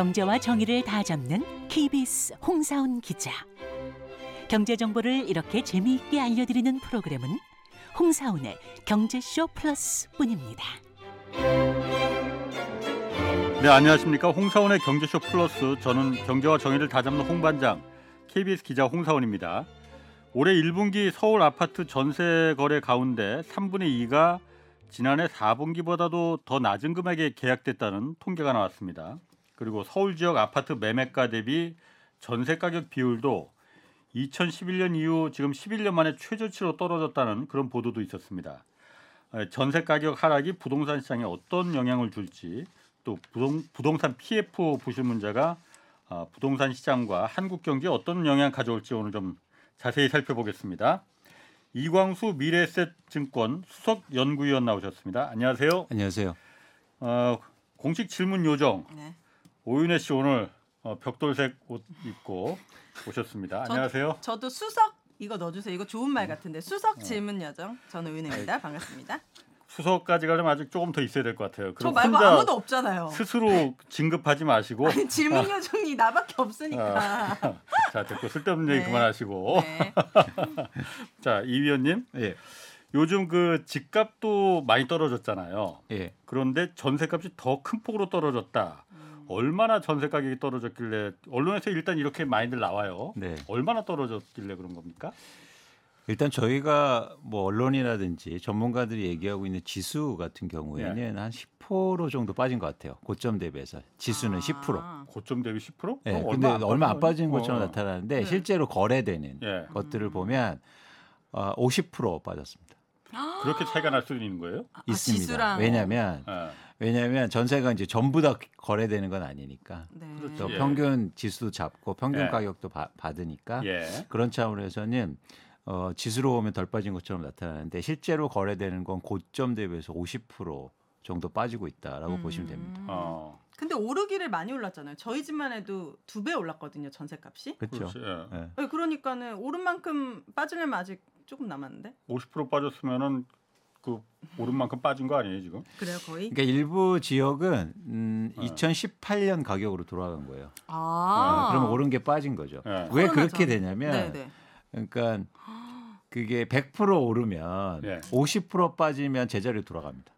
경제와 정의를 다 잡는 KBS 홍사훈 기자. 경제 정보를 이렇게 재미있게 알려드리는 프로그램은 홍사훈의 경제쇼 플러스뿐입니다. 네 안녕하십니까 홍사원의 경제쇼 플러스 저는 경제와 정의를 다 잡는 홍반장 KBS 기자 홍사원입니다. 올해 1분기 서울 아파트 전세 거래 가운데 3분의 2가 지난해 4분기보다도 더 낮은 금액에 계약됐다는 통계가 나왔습니다. 그리고 서울 지역 아파트 매매가 대비 전세 가격 비율도 2011년 이후 지금 11년 만에 최저치로 떨어졌다는 그런 보도도 있었습니다. 전세 가격 하락이 부동산 시장에 어떤 영향을 줄지 또 부동, 부동산 PF 부실 문제가 어, 부동산 시장과 한국 경제에 어떤 영향 가져올지 오늘 좀 자세히 살펴보겠습니다. 이광수 미래에셋증권 수석 연구위원 나오셨습니다. 안녕하세요. 안녕하세요. 어, 공식 질문 요정 네. 오윤혜 씨 오늘 어, 벽돌색 옷 입고 오셨습니다. 저- 안녕하세요. 저도 수석 이거 넣어주세요. 이거 좋은 말 같은데 어. 수석 질문 여정 저는 은혜입니다. 반갑습니다. 수석까지 가려면 아직 조금 더 있어야 될 것 같아요. 저 말고 아무도 없잖아요. 스스로 진급하지 마시고 아니, 질문 요정이 나밖에 없으니까. 자 됐고 쓸데없는 얘기 네. 그만하시고 네. 자이 위원님 예. 요즘 그 집값도 많이 떨어졌잖아요. 예. 그런데 전세값이 더 큰 폭으로 떨어졌다. 음. 얼마나 전세 가격이 떨어졌길래 언론에서 일단 이렇게 많이들 나와요. 네. 얼마나 떨어졌길래 그런 겁니까? 일단 저희가 뭐 언론이라든지 전문가들이 얘기하고 있는 지수 같은 경우에는 한10% 정도 빠진 것 같아요. 고점 대비해서 지수는 아. 10%. 고점 대비 10%? 예. 그럼 근데 안 얼마 안 빠진? 것처럼 어. 나타나는데 네. 실제로 거래되는 예. 것들을 보면 어, 50% 빠졌습니다. 그렇게 차이가 날 수도 있는 거예요? 아, 있습니다. 지수랑 왜냐하면 예. 왜냐하면 전세가 이제 전부 다 거래되는 건 아니니까. 네. 또 예. 평균 지수도 잡고 평균 예. 가격도 바- 받으니까 예. 그런 차원에서는 어, 지수로 보면 덜 빠진 것처럼 나타나는데 실제로 거래되는 건 고점 대비해서 50% 정도 빠지고 있다라고 음. 보시면 됩니다. 어. 근데 오르기를 많이 올랐잖아요. 저희 집만 해도 두 배 올랐거든요. 전세값이. 그렇죠. 그렇지. 예. 예. 네, 그러니까는 오른 만큼 빠지려면 아직 조금 남았는데. 50% 빠졌으면은 그 오른 만큼 빠진 거 아니에요 지금? 그래요 거의. 그러니까 일부 지역은 음, 어. 2018년 가격으로 돌아간 거예요. 아. 어, 그럼 오른 게 빠진 거죠. 예. 왜 그렇게 전. 되냐면 네네. 그러니까 그게 100% 오르면 예. 50% 빠지면 제자리로 돌아갑니다.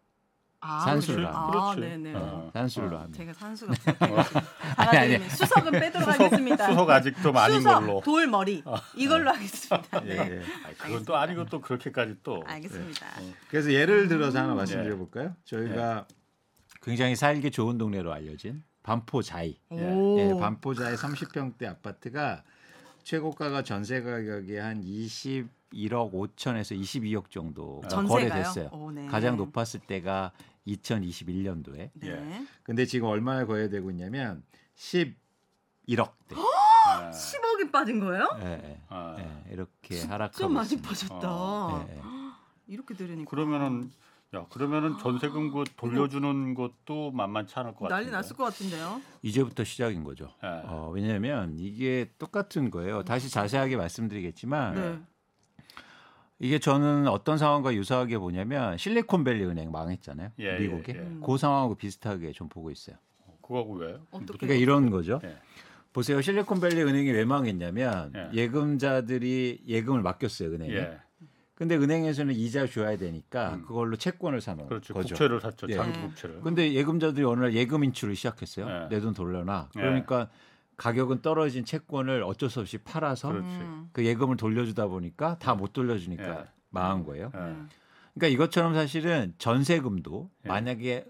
아, 산수를 그래요? 합니다. 아. 네네. 어. 산수로 어. 합니다. 제가 산수가 부족해가지고 하나님 수석은 빼도록 하겠습니다. 수석 아직 좀 아닌 수석, 걸로. 돌 머리 이걸로 하겠습니다. 예, 네. 예. 아니, 그건 또 아니고 또 그렇게까지 또. 알겠습니다. 그래서 예를 들어서 하나 예. 말씀드려 볼까요? 저희가 굉장히 살기 좋은 동네로 알려진 반포자이. 오. 예, 반포자이 30평대 아파트가 최고가가 전세 가격이 한 21억 5천에서 22억 정도 전세가요? 거래됐어요. 오, 네. 가장 높았을 때가 2021년도에. 네. 예. 근데 지금 얼마에 거래되고 있냐면 11억대. 아, 10억이 빠진 거예요? 예, 예, 아. 예, 이렇게 하락하고 좀 많이 있습니다. 빠졌다. 어. 예, 예. 이렇게 들으니까 그러면은 야 그러면은 전세금 그 돌려주는 것도 만만치 않을 것 같아요. 난리 났을 것 같은데요. 이제부터 시작인 거죠. 예. 어, 왜냐하면 이게 똑같은 거예요. 다시 자세하게 말씀드리겠지만 네. 이게 저는 어떤 상황과 유사하게 보냐면 실리콘밸리 은행 망했잖아요. 예, 미국에. 예, 예. 그 상황하고 비슷하게 좀 보고 있어요. 그거하고 왜? 어떻게? 그러니까 이런 거죠. 예. 보세요. 실리콘밸리 은행이 왜 망했냐면 예. 예금자들이 예금을 맡겼어요, 은행에. 예. 근데 은행에서는 이자 줘야 되니까 음. 그걸로 채권을 사놓은 그렇죠. 거죠. 국채를 샀죠. 예. 장기 네. 국채를. 근데 예금자들이 어느 날 예금 인출을 시작했어요. 예. 내돈 돌려놔. 예. 그러니까 가격은 떨어진 채권을 어쩔 수 없이 팔아서 그렇지. 음. 그 예금을 돌려주다 보니까 다 못 돌려주니까 예. 망한 거예요. 예. 음. 그러니까 이것처럼 사실은 전세금도 예. 만약에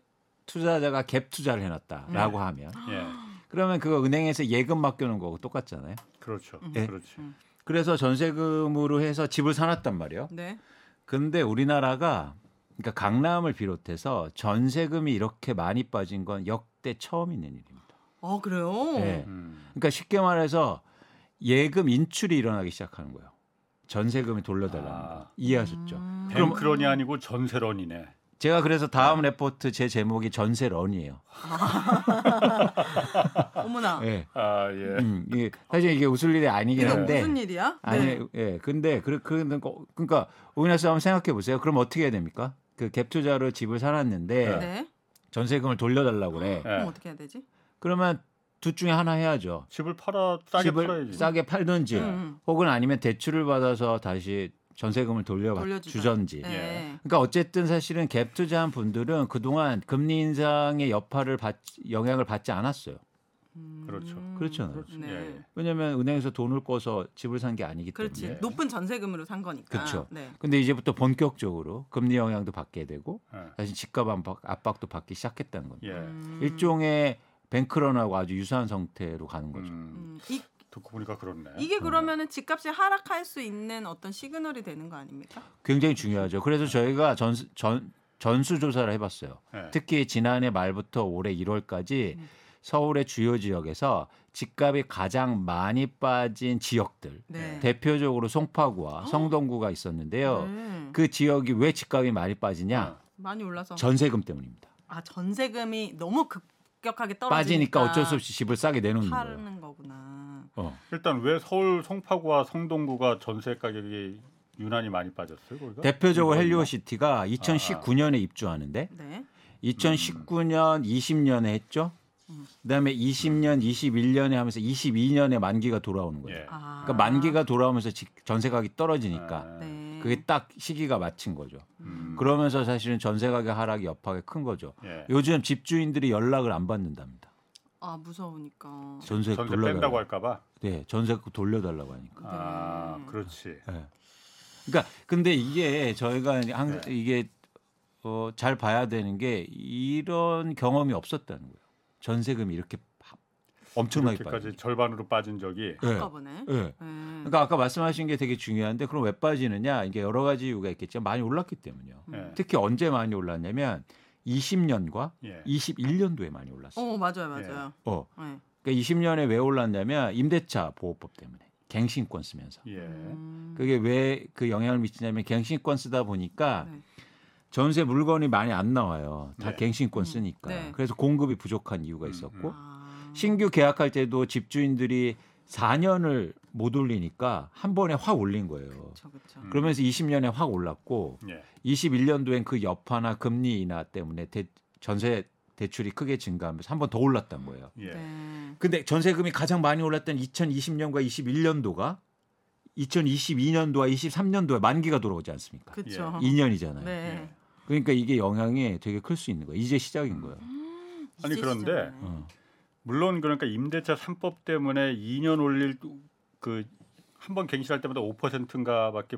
투자자가 갭 투자를 해놨다라고 음. 하면 예. 그러면 그거 은행에서 예금 맡겨놓은 거고 똑같잖아요. 그렇죠. 예. 음. 그래서 전세금으로 해서 집을 사놨단 말이에요. 네. 근데 우리나라가 그러니까 강남을 비롯해서 전세금이 이렇게 많이 빠진 건 역대 처음 있는 일입니다. 아 그래요? 예. 음. 그러니까 쉽게 말해서 예금 인출이 일어나기 시작하는 거예요. 전세금이 돌려달라는 아. 거. 이해하셨죠? 음. 뱅크런이 아니고 전세런이네. 제가 그래서 다음 레포트 제 제목이 전세런이에요. 어머나. 예. 아 예. 음, 이게 사실 이게 웃을 일이 아니긴 한데 무슨 일이야? 아니 네. 예. 근데 그 그, 그, 그러니까 오인하 씨 한번 생각해 보세요. 그럼 어떻게 해야 됩니까? 그 갭 투자로 집을 사놨는데 네. 전세금을 돌려달라고 그래. 예. 그럼 어떻게 해야 되지? 그러면 둘 중에 하나 해야죠. 집을 팔아 싸게 집을 팔아야지. 싸게 팔든지 음. 혹은 아니면 대출을 받아서 다시 전세금을 돌려. 주던지. 네. 그러니까 어쨌든 사실은 갭 투자한 분들은 그동안 금리 인상의 여파를 받, 영향을 받지 않았어요. 음. 그렇죠. 그렇잖아요. 그렇죠. 네. 예, 예. 왜냐하면 은행에서 돈을 꿔서 집을 산 게 아니기 그렇지. 때문에. 높은 전세금으로 산 거니까. 그쵸. 네. 근데 이제부터 본격적으로 금리 영향도 받게 되고 예. 사실 집값 압박, 압박도 받기 시작했다는 겁니다. 예. 음. 일종의 뱅크런하고 아주 유사한 상태로 가는 거죠. 음, 음. 이, 듣고 보니까 그렇네. 이게 그러면은 집값이 하락할 수 있는 어떤 시그널이 되는 거 아닙니까? 굉장히 중요하죠. 그래서 저희가 전, 전, 전수 조사를 해봤어요. 예. 특히 지난해 말부터 올해 1월까지 음. 서울의 주요 지역에서 집값이 가장 많이 빠진 지역들 네. 대표적으로 송파구와 성동구가 있었는데요. 네. 그 지역이 왜 집값이 많이 빠지냐? 어. 많이 올라서 전세금 때문입니다. 아 전세금이 너무 급 격하게 떨어지니까 빠지니까 어쩔 수 없이 집을 싸게 내놓는 거예요. 파는 거구나. 어. 일단 왜 서울 송파구와 성동구가 전세 가격이 유난히 많이 빠졌어요? 거기가? 대표적으로 헬리오시티가 2019년에 입주하는데 네. 2019년 20년에 했죠. 음. 그다음에 20년, 21년에 하면서 22년에 만기가 돌아오는 거예요. 예. 아. 그러니까 만기가 돌아오면서 지- 전세 가격이 떨어지니까 아, 네. 그게 딱 시기가 맞힌 거죠. 음. 그러면서 사실은 전세 가격 하락이 여파가 큰 거죠. 예. 요즘 집주인들이 연락을 안 받는답니다. 아 무서우니까. 전세 전세 돌려달라고. 할까봐. 네, 전세 돌려달라고 하니까. 아, 네. 그렇지. 예. 그러니까 근데 이게 저희가 항상 네. 이게 어, 잘 봐야 되는 게 이런 경험이 없었다는 거예요. 전세금이 이렇게 파- 엄청나게 이렇게까지. 절반으로 빠진 적이 예. 한꺼번에. 예. 네. 그러니까 아까 말씀하신 게 되게 중요한데 그럼 왜 빠지느냐? 이게 여러 가지 이유가 있겠지만 많이 올랐기 때문이요. 음. 예. 특히 언제 많이 올랐냐면 20년과 예. 21년도에 많이 올랐어요. 어 맞아요 맞아요. 어. 네. 그러니까 20년에 왜 올랐냐면 임대차 보호법 때문에 갱신권 쓰면서. 예. 음. 그게 왜 그 영향을 미치냐면 갱신권 쓰다 보니까 네. 전세 물건이 많이 안 나와요. 다 네. 갱신권 음, 쓰니까. 네. 그래서 공급이 부족한 이유가 음, 있었고 아. 신규 계약할 때도 집주인들이 4년을 못 올리니까 한 번에 확 올린 거예요. 그렇죠 그렇죠. 음. 그러면서 20년에 확 올랐고 예. 21년도엔 그 여파나 금리 인하 때문에 대- 전세 대출이 크게 증가하면서 한 번 더 올랐던 거예요. 예. 네. 근데 전세금이 가장 많이 올랐던 2020년과 21년도가 2022년도와 23년도에 만기가 돌아오지 않습니까? 그렇죠. 2년이잖아요. 네. 예. 그러니까 이게 영향이 되게 클 수 있는 거예요. 이제 시작인 거예요. 아니, 이제 그런데 시작이네. 어. 물론 그러니까 임대차 3법 때문에 2년 올릴 그 한 번 갱신할 때마다 5%인가밖에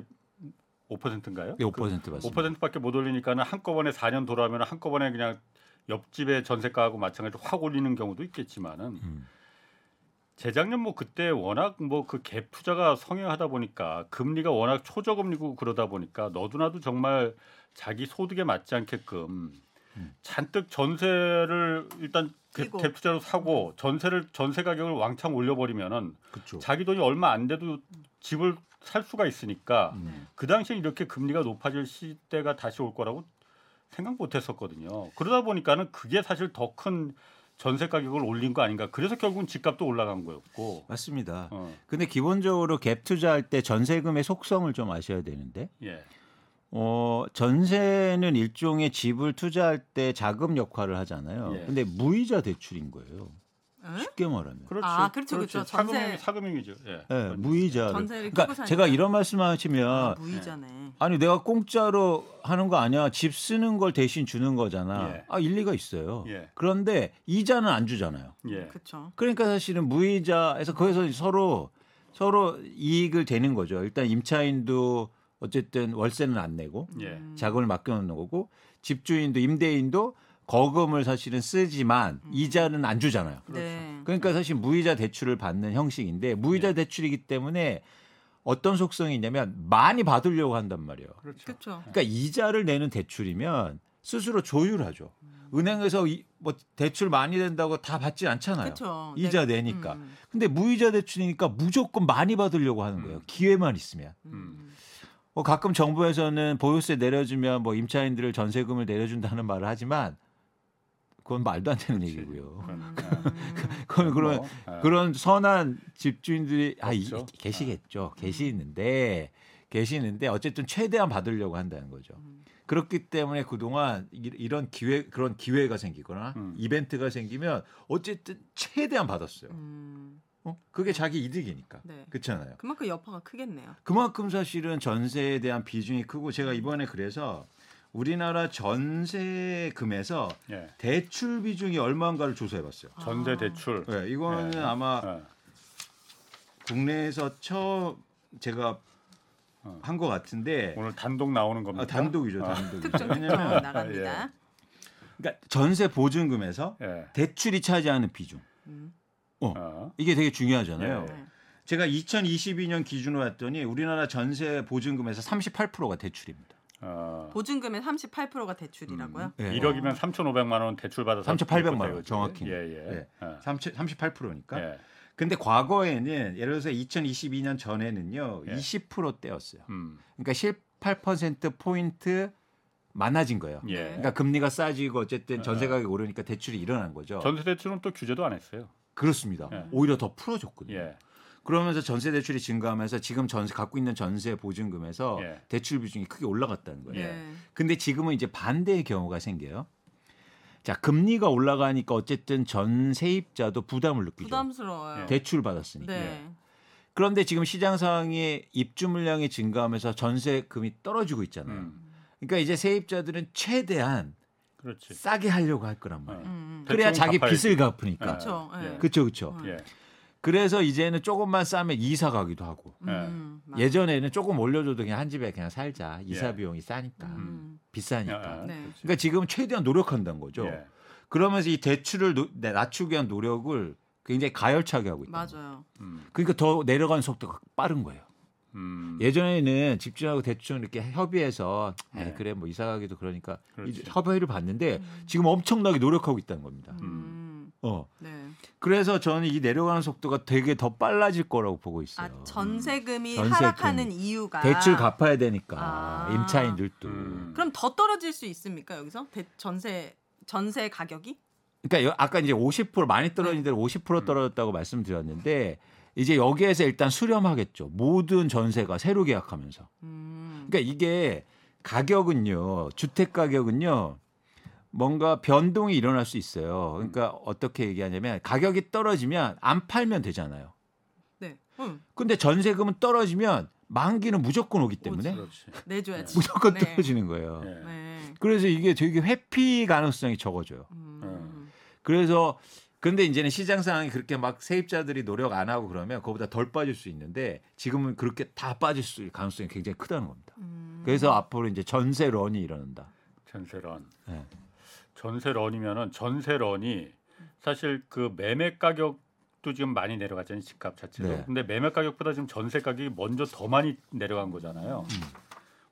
5%인가요? 네, 5% 맞습니다. 5%밖에 못 올리니까는 한꺼번에 4년 돌아오면 한꺼번에 그냥 옆집의 전세가하고 마찬가지로 확 올리는 경우도 있겠지만은 음. 재작년 뭐 그때 워낙 뭐 그 갭 투자가 성행하다 보니까 금리가 워낙 초저금리고 그러다 보니까 너도나도 정말 자기 소득에 맞지 않게끔 음. 잔뜩 전세를 일단 갭, 끼고. 갭 투자로 사고 전세를 전세 가격을 왕창 올려버리면은 그렇죠. 자기 돈이 얼마 안 돼도 집을 살 수가 있으니까 음. 그 당시에 이렇게 금리가 높아질 시대가 다시 올 거라고 생각 못 했었거든요. 그러다 보니까는 그게 사실 더 큰 전세 가격을 올린 거 아닌가. 그래서 결국은 집값도 올라간 거였고. 맞습니다. 어, 근데 기본적으로 갭 투자할 때 전세금의 속성을 좀 아셔야 되는데 예. 어, 전세는 일종의 집을 투자할 때 자금 역할을 하잖아요. 예. 근데 무이자 대출인 거예요. 에? 쉽게 말하면. 그렇지. 아, 그렇죠, 그렇죠. 전세- 사금융, 사금융이죠. 예. 예, 무이자. 그러니까. 제가 이런 말씀하시면 아, 무이자네. 아니 내가 공짜로 하는 거 아니야. 집 쓰는 걸 대신 주는 거잖아. 예. 아 일리가 있어요. 예. 그런데 이자는 안 주잖아요. 예. 그렇죠. 그러니까 사실은 무이자에서 거기서 서로 서로 이익을 되는 거죠. 일단 임차인도 어쨌든 월세는 안 내고 예. 음. 자금을 맡겨놓는 거고 집주인도 임대인도 거금을 사실은 쓰지만 음. 이자는 안 주잖아요. 네. 그러니까 사실 무이자 대출을 받는 형식인데 무이자 네. 대출이기 때문에 어떤 속성이 있냐면 많이 받으려고 한단 말이에요. 그렇죠. 그렇죠. 그러니까 이자를 내는 대출이면 스스로 조율하죠. 은행에서 이, 뭐 대출 많이 된다고 다 받지 않잖아요. 그렇죠. 이자 내- 내니까. 음, 근데 무이자 대출이니까 무조건 많이 받으려고 하는 거예요. 음. 기회만 있으면. 음. 뭐 가끔 정부에서는 보유세 내려주면 뭐 임차인들을 전세금을 내려준다는 말을 하지만 그건 말도 안 되는 그렇지. 얘기고요. 음. 그건 그런 뭐, 예. 그런 선한 집주인들이 아 이. 계시겠죠. 계시는데 계시는데 어쨌든 최대한 받으려고 한다는 거죠. 음. 그렇기 때문에 그동안 이- 이런 기회 그런 기회가 생기거나 음. 이벤트가 생기면 어쨌든 최대한 받았어요. 음, 어? 그게 자기 이득이니까. 네. 그렇잖아요. 그만큼 여파가 크겠네요. 그만큼 사실은 전세에 대한 비중이 크고 제가 이번에 그래서 우리나라 전세금에서 예. 대출 비중이 얼마인가를 조사해봤어요. 전세 아. 대출. 네, 이거는 네. 아마 예. 국내에서 처음 제가 어. 한것 같은데 오늘 단독 나오는 겁니다. 아, 단독이죠, 아, 단독이죠. 특정 특정 나갑니다. 그러니까 전세 보증금에서 예. 대출이 차지하는 비중 음, 어. 이게 되게 중요하잖아요. 예. 네. 제가 2022년 기준으로 봤더니 우리나라 전세 보증금에서 38%가 대출입니다. 어. 보증금의 38%가 대출이라고요? 네. 1억이면 3,500만 원 대출 받아서 3,800만 원. 정확히. 예, 예. 예. 어. 38%니까. 예. 근데 과거에는 예를 들어서 2022년 전에는요. 예. 20%대였어요. 음. 그러니까 18% 포인트 많아진 거예요. 예. 그러니까 금리가 싸지고 어쨌든 전세 가격이 오르니까 대출이 일어난 거죠. 전세 대출은 또 규제도 안 했어요. 그렇습니다. 예. 오히려 더 풀어줬거든요. 예. 그러면서 전세 대출이 증가하면서 지금 전세 갖고 있는 전세 보증금에서 예. 대출 비중이 크게 올라갔다는 거예요. 예. 네. 근데 지금은 이제 반대의 경우가 생겨요. 자, 금리가 올라가니까 어쨌든 전 세입자도 부담을 느끼죠. 부담스러워요. 예. 대출 받았으니까. 네. 그런데 지금 시장 상황이 입주 물량이 증가하면서 전세금이 떨어지고 있잖아요. 음. 그러니까 이제 세입자들은 최대한 그렇지. 싸게 하려고 할 거란 어. 말이에요. 음, 음. 그래야 자기 갚아야지. 빚을 갚으니까. 그렇죠. 예. 예. 그렇죠, 그렇죠. 예. 그래서 이제는 조금만 싸면 이사 가기도 하고. 음, 맞- 예전에는 조금 올려줘도 그냥 한 집에 그냥 살자. 이사 예. 비용이 싸니까. 음. 비싸니까. 아, 네. 그렇지. 그러니까 지금은 최대한 노력한다는 거죠. 예. 그러면서 이 대출을 노- 네, 낮추기 위한 노력을 굉장히 가열차게 하고 있다. 맞아요. 음. 그러니까 더 내려가는 속도가 빠른 거예요. 음. 예전에는 집주인하고 대충 이렇게 협의해서 에이, 네. 그래 뭐 이사 가기도 그러니까 그렇지. 이 협의를 봤는데 지금 엄청나게 노력하고 있다는 겁니다. 음. 어. 네. 그래서 저는 이 내려가는 속도가 되게 더 빨라질 거라고 보고 있어요. 아 전세금이 전세금. 하락하는 이유가 대출 갚아야 되니까 아. 임차인들도. 음. 그럼 더 떨어질 수 있습니까 여기서 대, 전세 전세 가격이? 그러니까 여- 아까 이제 50% 많이 떨어진 데로 50% 떨어졌다고 말씀드렸는데 이제 여기에서 일단 수렴하겠죠. 모든 전세가 새로 계약하면서. 음. 그러니까 이게 가격은요. 주택 가격은요. 뭔가 변동이 일어날 수 있어요. 그러니까 어떻게 얘기하냐면 가격이 떨어지면 안 팔면 되잖아요. 네. 음. 근데 전세금은 떨어지면 만기는 무조건 오기 때문에 그렇지. 내줘야지. 무조건 네. 떨어지는 거예요. 예. 네. 그래서 이게 되게 회피 가능성이 적어져요. 음. 그래서 근데 이제는 시장 상황이 그렇게 막 세입자들이 노력 안 하고 그러면 그거보다 덜 빠질 수 있는데 지금은 그렇게 다 빠질 수 있을 가능성이 굉장히 크다는 겁니다. 음. 그래서 앞으로 이제 전세런이 일어난다. 전세런. 네. 전세런이면은 전세런이 사실 그 매매 가격도 지금 많이 내려갔잖아요 집값 자체도. 네. 근데 매매 가격보다 지금 전세 가격이 먼저 더 많이 내려간 거잖아요. 음.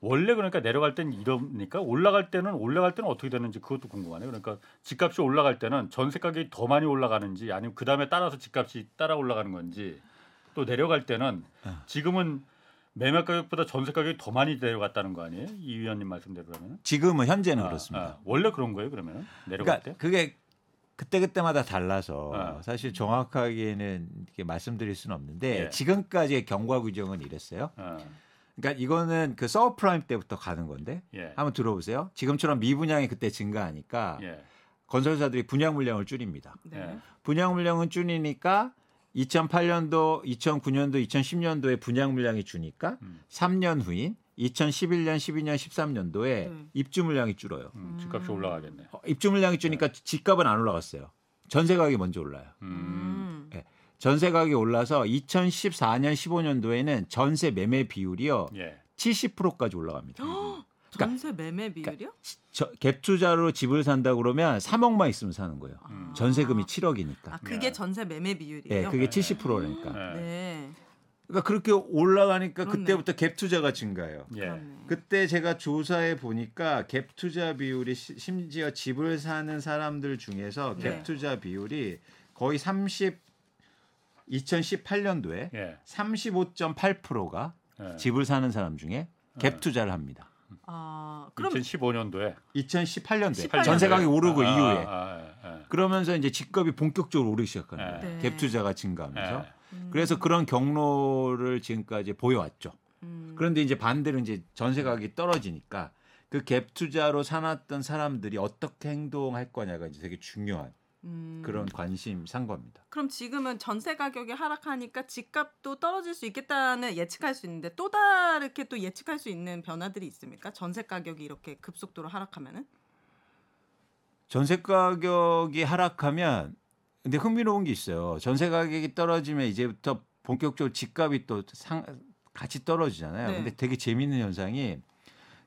원래 그러니까 내려갈 땐 이러니까 올라갈 때는 올라갈 때는 어떻게 되는지 그것도 궁금하네요. 그러니까 집값이 올라갈 때는 전세 가격이 더 많이 올라가는지 아니면 그 다음에 따라서 집값이 따라 올라가는 건지 또 내려갈 때는 아. 지금은 매매 가격보다 전세 가격이 더 많이 내려갔다는 거 아니에요? 이 위원님 말씀대로 그러면? 지금은 현재는 그렇습니다. 아, 원래 그런 거예요 그러면 내려갈 그러니까 때? 그게 그때 그때마다 달라서 아. 사실 정확하게는 이렇게 말씀드릴 수는 없는데 예. 지금까지의 경과 규정은 이랬어요. 어, 그러니까 이거는 그 서브프라임 때부터 가는 건데 예. 한번 들어보세요. 지금처럼 미분양이 그때 증가하니까 예. 건설사들이 분양 물량을 줄입니다. 네. 예. 분양 물량은 줄이니까 2008년도, 2009년도, 2010년도에 분양 물량이 주니까 음. 3년 후인 2011년, 12년, 13년도에 음. 입주 물량이 줄어요. 음, 집값이 올라가겠네. 어, 입주 물량이 주니까 집값은 안 올라갔어요. 전세 가격이 먼저 올라요. 음. 음. 전세 가격이 올라서 2014년, 15년도에는 전세 매매 비율이요 예. 70%까지 올라갑니다. 그러니까 전세 매매 비율이요? 저, 갭 투자로 집을 산다 그러면 3억만 있으면 사는 거예요. 음. 전세금이 7억이니까. 아 그게 네. 전세 매매 예, 비율이에요? 그게 네. 70%라니까. 예. 네. 그러니까 그렇게 올라가니까 그렇네. 그때부터 갭 투자가 증가해요. 예. 그때 제가 조사해 보니까 갭 투자 비율이 시- 심지어 집을 사는 사람들 중에서 네. 갭 투자 비율이 거의 30 2018년도에 예. 35.8%가 예. 집을 사는 사람 중에 갭 투자를 합니다. 아 그럼 2015년도에 2018년도에 18 전세 가격이 오르고 아, 이후에 아, 아, 아, 그러면서 이제 집값이 본격적으로 오르기 시작하는 네. 거예요. 네. 갭 투자가 증가하면서 예. 음. 그래서 그런 경로를 지금까지 보여왔죠. 음. 그런데 이제 반대로 이제 전세 가격이 떨어지니까 그 갭 투자로 사놨던 사람들이 어떻게 행동할 거냐가 이제 되게 중요한 음. 그런 관심 산 겁니다. 그럼 지금은 전세 가격이 하락하니까 집값도 떨어질 수 있겠다는 예측할 수 있는데 또 다르게 또 예측할 수 있는 변화들이 있습니까? 전세 가격이 이렇게 급속도로 하락하면은? 전세 가격이 하락하면 근데 흥미로운 게 있어요. 전세 가격이 떨어지면 이제부터 본격적으로 집값이 또 상, 같이 떨어지잖아요. 네. 근데 되게 재밌는 현상이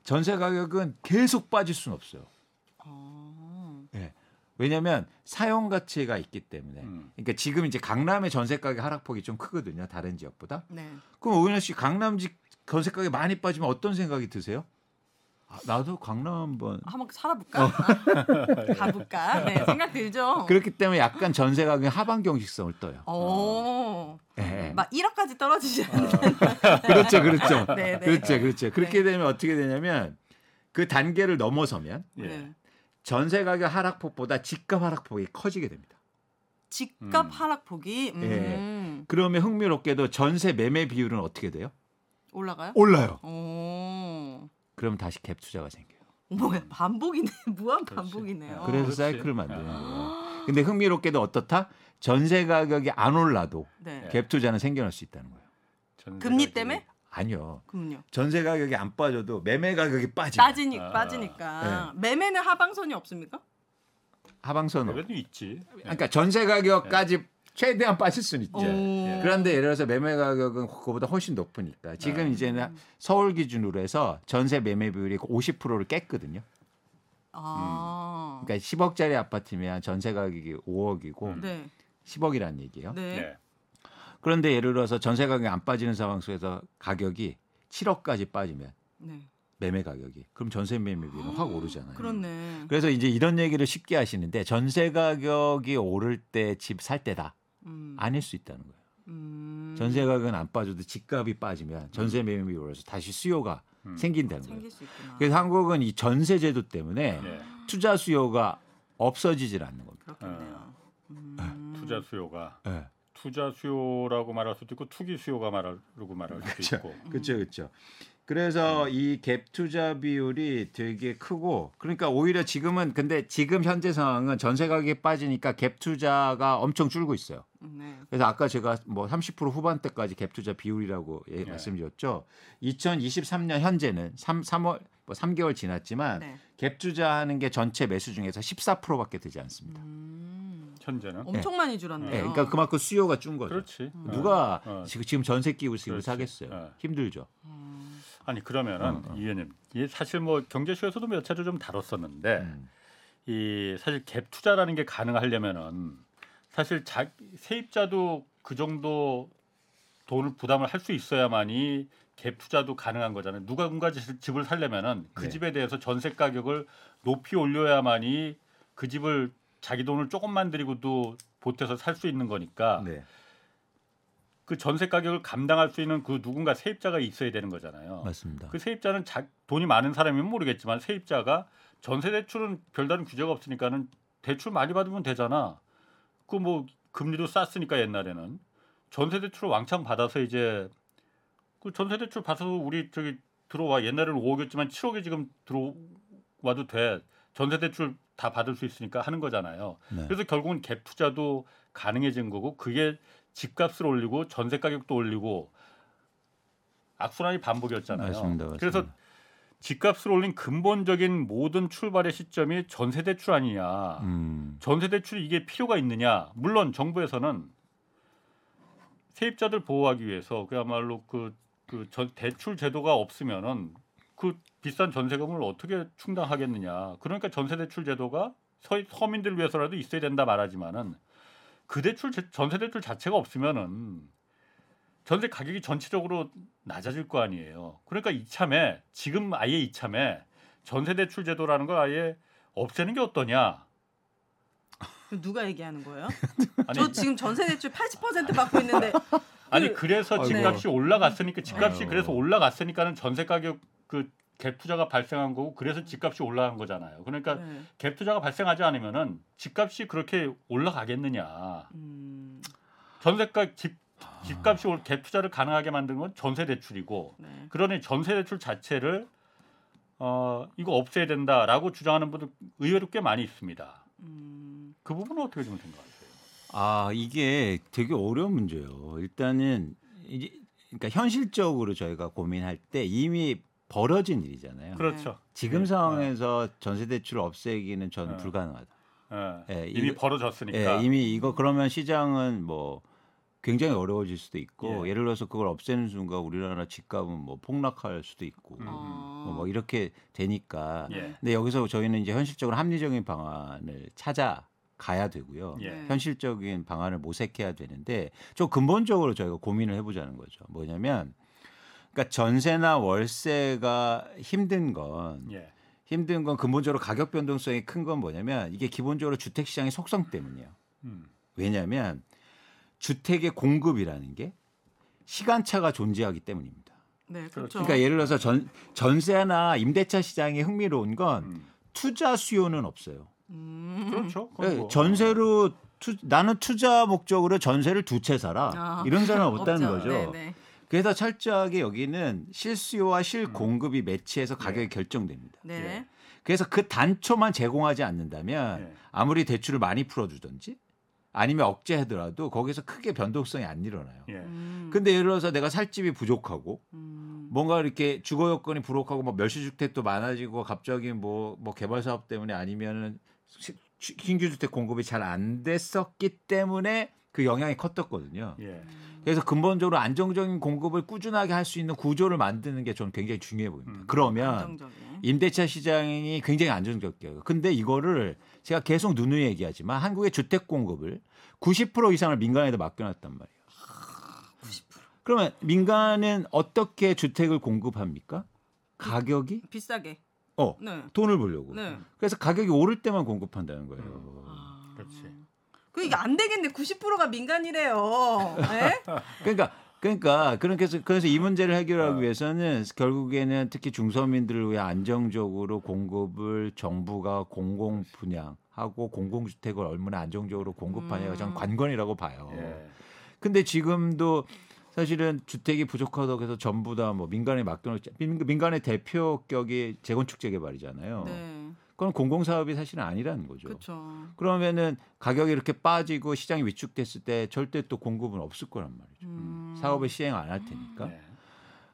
전세 가격은 계속 빠질 수는 없어요. 어. 왜냐하면 사용 가치가 있기 때문에. 음. 그러니까 지금 이제 강남의 전세 가격 하락폭이 좀 크거든요. 다른 지역보다. 네. 그럼 오윤호 씨 강남 집 전세 가격이 많이 빠지면 어떤 생각이 드세요? 아, 나도 강남 한번 한번 살아볼까? 어. 가볼까? 네, 생각 들죠. 그렇기 때문에 약간 전세 가격이 하방 경직성을 떠요. 어. 예. 막 1억까지 떨어지지 않는. 그렇죠, 그렇죠. 네, 네. 그렇죠, 그렇죠. 그렇게 네. 되면 어떻게 되냐면 그 단계를 넘어서면 예. 네. 전세 가격 하락폭보다 집값 하락폭이 커지게 됩니다. 집값 음. 하락폭이 음. 예. 그러면 흥미롭게도 전세 매매 비율은 어떻게 돼요? 올라가요? 올라요. 오. 그럼 다시 갭 투자가 생겨요. 뭐야 반복이네 무한. 반복이네요. 그래서 그렇지. 사이클을 만드는 거예요. 근데 흥미롭게도 어떻다? 전세 가격이 안 올라도 네. 예. 갭 투자는 생겨날 수 있다는 거예요. 금리 때문에? 아니요. 그럼요. 전세 가격이 안 빠져도 매매 가격이 빠지면 빠지니 아. 빠지니까 매매는 하방선이 없습니까? 하방선으로. 그래도 있지. 그러니까 전세 가격까지 최대한 빠질 수는 있죠. 오. 예. 그런데 예를 들어서 매매 가격은 그거보다 훨씬 높으니까 지금 아. 이제는 서울 기준으로 해서 전세 매매 비율이 50%를 깼거든요. 아. 그러니까 10억짜리 아파트면 전세 가격이 5억이고 음. 네. 10억이라는 얘기예요. 네. 네. 그런데 예를 들어서 전세 가격이 안 빠지는 상황 속에서 가격이 7억까지 빠지면 네. 매매 가격이 그럼 전세 매매 비율은 확 오르잖아요. 그렇네. 그래서 이제 이런 얘기를 쉽게 하시는데 전세 가격이 오를 때 집 살 때다 음. 아닐 수 있다는 거예요. 음. 전세 가격은 안 빠져도 집값이 빠지면 전세 매매 비율이 올라서 다시 수요가 음. 생긴다는 거예요. 생길 수 있구나. 그래서 한국은 이 전세 제도 때문에 네. 투자 수요가 없어지질 않는 겁니다. 그렇겠네요. 음. 아, 투자 수요가 네. 투자 수요라고 말할 수도 있고 투기 수요가 말하고 말할 수도 그렇죠. 있고. 그렇죠, 그렇죠. 그래서 이갭 투자 비율이 되게 크고 그러니까 오히려 지금은 근데 지금 현재 상황은 전세 가격이 빠지니까 갭 투자가 엄청 줄고 있어요. 네. 그래서 아까 제가 뭐 30% 후반대까지 갭 투자 비율이라고 예, 네. 말씀드렸죠. 2023년 현재는 3, 3월 뭐 3개월 지났지만 네. 갭 투자하는 게 전체 매수 중에서 14%밖에 되지 않습니다. 음. 현재는 엄청 많이 줄었네요. 예, 그러니까 그만큼 수요가 준 거죠. 그렇지. 누가 어. 지금 지금 전세 끼고 그렇지. 사겠어요. 어. 힘들죠. 음. 아니 그러면은 어, 어. 이 의원님, 사실 뭐 경제쇼에서도 몇 차례 좀 다뤘었는데 음. 이 사실 갭 투자라는 게 가능하려면은 사실 자, 세입자도 그 정도 돈을 부담을 할 수 있어야만이 갭 투자도 가능한 거잖아요. 누군가 집- 집을 살려면은 그 네. 집에 대해서 전세 가격을 높이 올려야만이 그 집을 자기 돈을 조금만 들이고도 보태서 살 수 있는 거니까 네. 그 전세 가격을 감당할 수 있는 그 누군가 세입자가 있어야 되는 거잖아요. 맞습니다. 그 세입자는 자, 돈이 많은 사람이면 모르겠지만 세입자가 전세 대출은 별다른 규제가 없으니까는 대출 많이 받으면 되잖아. 그 뭐 금리도 쌌으니까 옛날에는 전세 대출을 왕창 받아서 이제 그 전세 대출 받아서 우리 저기 들어와 옛날에는 5억이었지만 7억에 지금 들어와도 돼. 전세 대출 다 받을 수 있으니까 하는 거잖아요. 네. 그래서 결국은 갭 투자도 가능해진 거고 그게 집값을 올리고 전세 가격도 올리고 악순환이 반복이었잖아요. 맞습니다. 맞습니다. 그래서 집값을 올린 근본적인 모든 출발의 시점이 전세 대출 아니냐. 음. 전세 대출이 이게 필요가 있느냐? 물론 정부에서는 세입자들 보호하기 위해서 그야말로 그, 그 전, 대출 제도가 없으면은 그 비싼 전세금을 어떻게 충당하겠느냐? 그러니까 전세 대출 제도가 서, 서민들 위해서라도 있어야 된다 말하지만은 그 대출 제- 전세 대출 자체가 없으면은 전세 가격이 전체적으로 낮아질 거 아니에요. 그러니까 이참에 지금 아예 이참에 전세 대출 제도라는 걸 아예 없애는 게 어떠냐? 그럼 누가 얘기하는 거예요? 아니, 저 지금 전세 대출 80% 받고 있는데 아니 그- 아이고. 집값이 올라갔으니까 집값이 아이고. 그래서 올라갔으니까는 전세 가격 그 갭 투자가 발생한 거고 그래서 집값이 올라간 거잖아요. 그러니까 네. 갭 투자가 발생하지 않으면은 집값이 그렇게 올라가겠느냐? 음, 전세가 집 집값이 올- 갭 투자를 가능하게 만든 건 전세 대출이고 네. 그러니 전세 대출 자체를 어, 이거 없애야 된다라고 주장하는 분들 의외로 꽤 많이 있습니다. 음, 그 부분은 어떻게 좀 생각하세요? 아 이게 되게 어려운 문제예요. 일단은 이제 그러니까 현실적으로 저희가 고민할 때 이미 벌어진 일이잖아요. 그렇죠. 지금 네. 상황에서 전세 대출 없애기는 저는 네. 불가능하다. 예, 예, 이미 이거- 벌어졌으니까. 예, 이미 이거 그러면 시장은 뭐 굉장히 어려워질 수도 있고 예. 예. 를 들어서 그걸 없애는 순간 우리나라 집값은 뭐 폭락할 수도 있고 음. 어, 뭐, 뭐 이렇게 되니까. 예. 근데 여기서 저희는 이제 현실적으로 합리적인 방안을 찾아 가야 되고요. 예. 네. 현실적인 방안을 모색해야 되는데 좀 근본적으로 저희가 고민을 해보자는 거죠. 뭐냐면, 그러니까 전세나 월세가 힘든 건 예. 힘든 건 근본적으로 가격 변동성이 큰 건 뭐냐면 이게 기본적으로 주택 시장의 속성 때문이에요. 음. 왜냐하면 주택의 공급이라는 게 시간차가 존재하기 때문입니다. 네, 그렇죠. 그렇죠. 그러니까 예를 들어서 전 전세나 임대차 시장이 흥미로운 건 음. 투자 수요는 없어요. 음, 그렇죠. 예, 뭐. 전세로 투, 나는 투자 목적으로 전세를 두채 살아 아, 이런 사람은 없다는 없죠. 거죠. 네, 네. 그래서 철저하게 여기는 실수요와 실공급이 매치해서 가격이 결정됩니다. 네. 예. 그래서 그 단초만 제공하지 않는다면 예. 아무리 대출을 많이 풀어주든지 아니면 억제하더라도 거기서 크게 변동성이 안 일어나요. 예. 음, 근데 예를 들어서 내가 살 집이 부족하고 음, 뭔가 이렇게 주거 여건이 부족하고 뭐 멸시주택도 많아지고 갑자기 뭐뭐 개발 사업 때문에 아니면은 신규 주택 공급이 잘 안 됐었기 때문에 그 영향이 컸었거든요. 예. 그래서 근본적으로 안정적인 공급을 꾸준하게 할 수 있는 구조를 만드는 게 저는 굉장히 중요해 보입니다. 음. 그러면 안정적인. 임대차 시장이 굉장히 안정적이에요. 근데 이거를 제가 계속 누누이 얘기하지만 한국의 주택 공급을 90% 이상을 민간에다 맡겨놨단 말이에요. 90%. 그러면 민간은 어떻게 주택을 공급합니까? 가격이 비싸게. 어 네. 돈을 벌려고. 네. 그래서 가격이 오를 때만 공급한다는 거예요. 아. 그 이게 안 되겠네. 90%가 민간이래요. 네? 그러니까 그러니까 그렇게 해서 그래서 이 문제를 해결하기 어. 위해서는 결국에는 특히 중서민들을 위해 안정적으로 공급을 정부가 공공 분양하고 공공주택을 얼마나 안정적으로 공급하냐가 저는 음. 관건이라고 봐요. 예. 근데 지금도 사실은 주택이 부족하다고 해서 전부 다 뭐 민간에 맡겨놓지 민- 민간의 대표격이 재건축 재개발이잖아요. 네. 그건 공공사업이 사실은 아니라는 거죠. 그렇죠. 그러면은 가격이 이렇게 빠지고 시장이 위축됐을 때 절대 또 공급은 없을 거란 말이죠. 음. 사업을 시행 안 할 테니까. 예.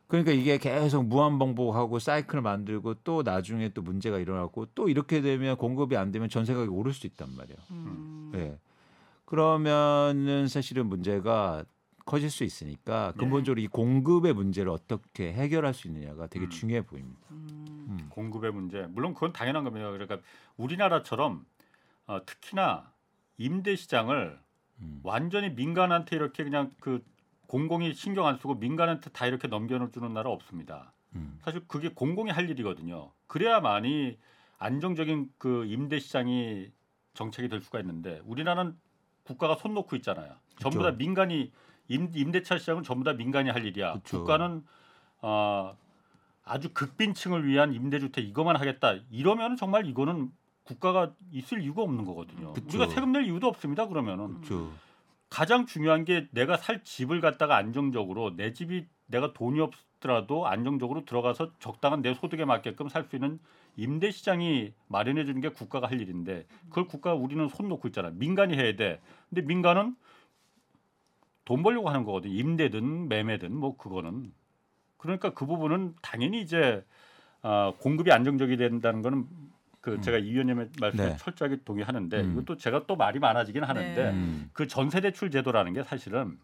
그러니까 이게 계속 무한 반복하고 사이클을 만들고 또 나중에 또 문제가 일어나고 또 이렇게 되면 공급이 안 되면 전세 가격이 오를 수 있단 말이에요. 음. 예. 그러면은 사실은 문제가 커질 수 있으니까 네. 근본적으로 이 공급의 문제를 어떻게 해결할 수 있느냐가 되게 음. 중요해 보입니다. 음. 음. 공급의 문제. 물론 그건 당연한 겁니다. 그러니까 우리나라처럼 어, 특히나 임대 시장을 음. 완전히 민간한테 이렇게 그냥 그 공공이 신경 안 쓰고 민간한테 다 이렇게 넘겨주는 나라 없습니다. 음. 사실 그게 공공이 할 일이거든요. 그래야만이 안정적인 그 임대 시장이 정책이 될 수가 있는데 우리나라는 국가가 손 놓고 있잖아요. 전부 다 그쵸. 민간이 임, 임대차 시장은 전부 다 민간이 할 일이야. 그쵸. 국가는 어, 아주 극빈층을 위한 임대주택 이것만 하겠다. 이러면 정말 이거는 국가가 있을 이유가 없는 거거든요. 그쵸. 우리가 세금 낼 이유도 없습니다. 그러면은 그렇죠. 가장 중요한 게 내가 살 집을 갖다가 안정적으로 내 집이 내가 돈이 없더라도 안정적으로 들어가서 적당한 내 소득에 맞게끔 살 수 있는 임대 시장이 마련해 주는 게 국가가 할 일인데 그걸 국가 우리는 손 놓고 있잖아. 민간이 해야 돼. 근데 민간은 돈 벌려고 하는 거거든. 임대든 매매든 뭐 그거는 그러니까 그 부분은 당연히 이제 어, 공급이 안정적이 된다는 거는 그 제가 이 위원님의 말씀에 네. 철저하게 동의하는데 음. 이것도 제가 또 말이 많아지긴 하는데 네. 음. 그 전세 대출 제도라는 게 사실은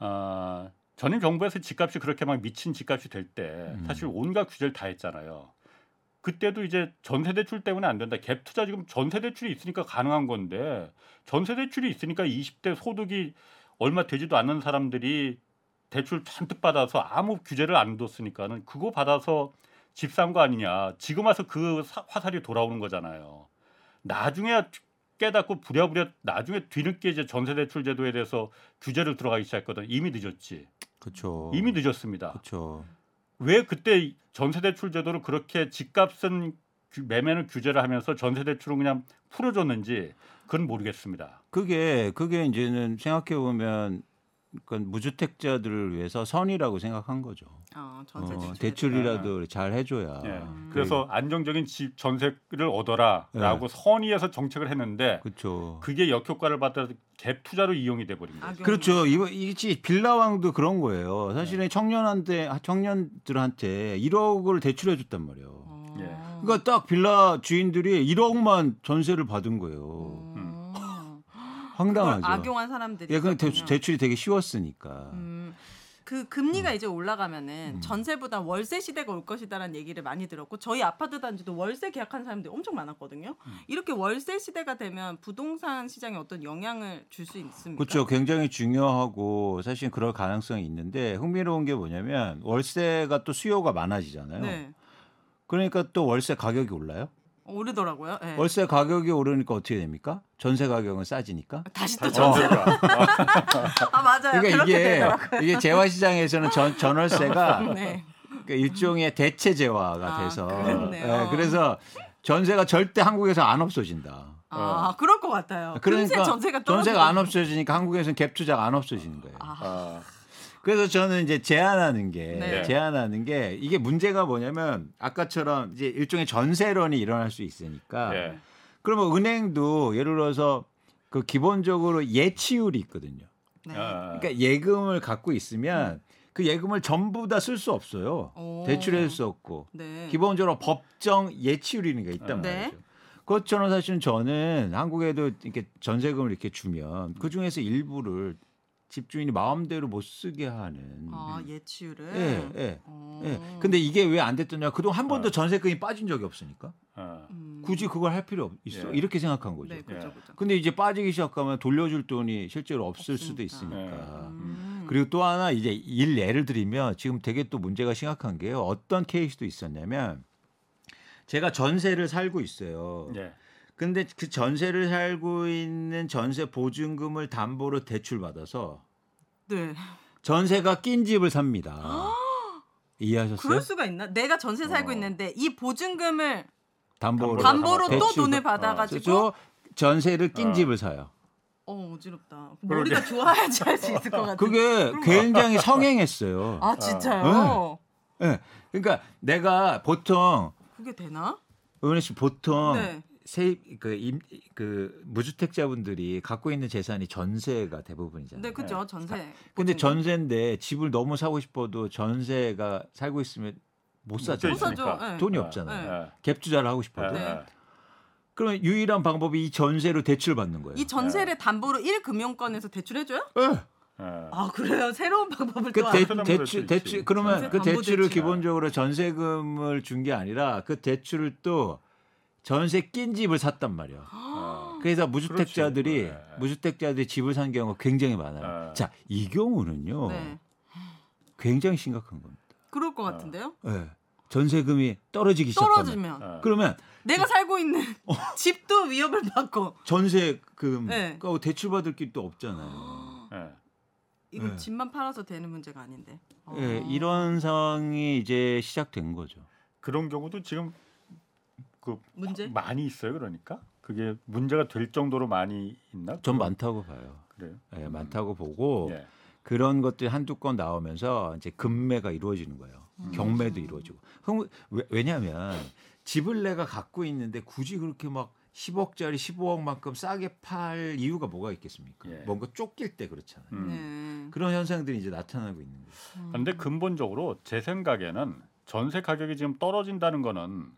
어, 전임 정부에서 집값이 그렇게 막 미친 집값이 될때 음. 사실 온갖 규제를 다 했잖아요. 그때도 이제 전세 대출 때문에 안 된다. 갭 투자 지금 전세 대출이 있으니까 가능한 건데 전세 대출이 있으니까 20대 소득이 얼마 되지도 않는 사람들이 대출 잔뜩 받아서 아무 규제를 안 뒀으니까는 그거 받아서 집 산 거 아니냐. 지금 와서 그 사- 화살이 돌아오는 거잖아요. 나중에 깨닫고 부랴부랴 나중에 뒤늦게 이제 전세 대출 제도에 대해서 규제를 들어가기 시작했거든. 이미 늦었지. 그렇죠. 이미 늦었습니다. 그렇죠. 왜 그때 전세 대출 제도를 그렇게 집값은 규- 매매는 규제를 하면서 전세 대출은 그냥 풀어줬는지 그건 모르겠습니다. 그게 그게 이제는 생각해 보면 그러니까 무주택자들을 위해서 선이라고 생각한 거죠. 아, 전세 어, 대출. 대출이라도 잘 해줘야. 예. 음. 그래서 안정적인 집 전세를 얻어라라고 네. 선의해서 정책을 했는데 그렇죠. 그게 역효과를 받아서 갭 투자로 이용이 돼 버린 거죠. 악용. 그렇죠. 이거 이게 빌라왕도 그런 거예요. 사실은 네. 청년한테 청년들한테 1억을 대출해 줬단 말이에요. 어. 예. 그러니까 딱 빌라 주인들이 1억만 전세를 받은 거예요. 어. 황당하죠. 악용한 사람들이. 예, 근데. 대, 대출이 되게 쉬웠으니까. 음, 그 금리가 이제 올라가면은 음. 전세보다 월세 시대가 올 것이다라는 얘기를 많이 들었고 저희 아파트 단지도 월세 계약한 사람들이 엄청 많았거든요. 음. 이렇게 월세 시대가 되면 부동산 시장에 어떤 영향을 줄 수 있습니까? 그렇죠. 굉장히 중요하고 사실 그럴 가능성이 있는데 흥미로운 게 뭐냐면 월세가 또 수요가 많아지잖아요. 네. 그러니까 또 월세 가격이 올라요. 오르더라고요. 네. 월세 가격이 오르니까 어떻게 됩니까? 전세 가격은 싸지니까. 다시 또 전세. 전세가 아 맞아요. 그러니까 그렇게 이게 되더라고요. 이게 재화 시장에서는 전 전월세가 네. 그러니까 일종의 대체 재화가 아, 돼서. 예, 그래서 전세가 절대 한국에서 안 없어진다. 아 그럴 것 같아요. 그러니까 전세가 전세가 안. 없어지니까 한국에서는 갭 투자가 안 없어지는 거예요. 아, 아, 그래서 저는 이제 제안하는 게 네. 제안하는 게 이게 문제가 뭐냐면 아까처럼 이제 일종의 전세론이 일어날 수 있으니까 예. 그러면 은행도 예를 들어서 그 기본적으로 예치율이 있거든요. 네. 아, 그러니까 예금을 갖고 있으면 그 예금을 전부 다 쓸 수 없어요. 오. 대출할 수 없고 네. 기본적으로 법정 예치율이라는 게 있단 네. 말이죠. 그것처럼 사실은 저는 한국에도 이렇게 전세금을 이렇게 주면 그 중에서 일부를 집주인이 마음대로 못 쓰게 하는. 아 예치율을. 예, 예. 어. 예. 근데 이게 왜 안 됐더냐? 그동안 한 번도 전세금이 빠진 적이 없으니까 아, 음. 굳이 그걸 할 필요 없- 있어. 예. 이렇게 생각한 거죠. 네, 그죠, 예. 그죠. 근데 이제 빠지기 시작하면 돌려줄 돈이 실제로 없을 수도 없으니까. 있으니까. 음. 그리고 또 하나 이제 일 예를 들면 지금 되게 또 문제가 심각한 게요. 어떤 케이스도 있었냐면 제가 전세를 살고 있어요. 예. 근데 그 전세를 살고 있는 전세 보증금을 담보로 대출 받아서 네. 전세가 낀 집을 삽니다. 이해하셨어요? 그럴 수가 있나? 내가 전세 살고 어. 있는데 이 보증금을 담보로 담보로 또 대출 돈을 받- 받아가지고 그래서 전세를 낀 어. 집을 사요. 어 어지럽다. 머리가 좋아야지 할 수 있을 것 같아. 그게 굉장히 성행했어요. 아 진짜요? 예. 그러니까 내가 보통 그게 되나? 의원님 씨 보통 네. 세입 그, 임, 그 무주택자분들이 갖고 있는 재산이 전세가 대부분이잖아요. 네, 그죠 전세. 근데. 전세인데 집을 너무 사고 싶어도 전세가 살고 있으면 못못 사죠. 못. 사죠. 네. 돈이 예. 없잖아요. 예. 갭 투자를 하고 싶어도. 예. 네. 그러면 유일한 방법이 이 전세로 대출 받는 거예요. 이 전세를 담보로 1금융권에서 대출해줘요? 예. 예. 아 그래요? 새로운 방법을 그 또 대, 대출 대출. 그러면 전세 그 대출을 대출. 기본적으로 전세금을 준 게 아니라 그 대출을 또 전세 낀 집을 샀단 말이야. 아. 그래서 무주택자들이 그렇지. 네. 무주택자들이 집을 산 경우가 굉장히 많아요. 네. 자, 이 경우는요. 네. 굉장히 심각한 겁니다. 그럴 것 같은데요? 예. 전세금이 떨어지기 시작하면 떨어지면 예. 그러면 내가 살고 있는 어. 집도 위협을 받고 전세금 네. 그 대출 받을 게또 없잖아요. 예. 이거 네. 집만 팔아서 되는 문제가 아닌데. 어. 예, 이런 상황이 이제 시작된 거죠. 그런 경우도 지금 그 문제? 많이 있어요. 그러니까 그게 문제가 될 정도로 많이 있나? 전 많다고 봐요. 그래요. 예, 많다고 보고 예. 그런 것들이 한두 건 나오면서 이제 금매가 이루어지는 거예요. 음. 경매도 이루어지고. 흥- 왜, 왜냐하면 집을 내가 갖고 있는데 굳이 그렇게 막 10억짜리 15억만큼 싸게 팔 이유가 뭐가 있겠습니까? 예. 뭔가 쫓길 때 그렇잖아요. 음. 네. 그런 현상들이 이제 나타나고 있는 거예요. 음. 근데 근본적으로 제 생각에는 전세 가격이 지금 떨어진다는 거는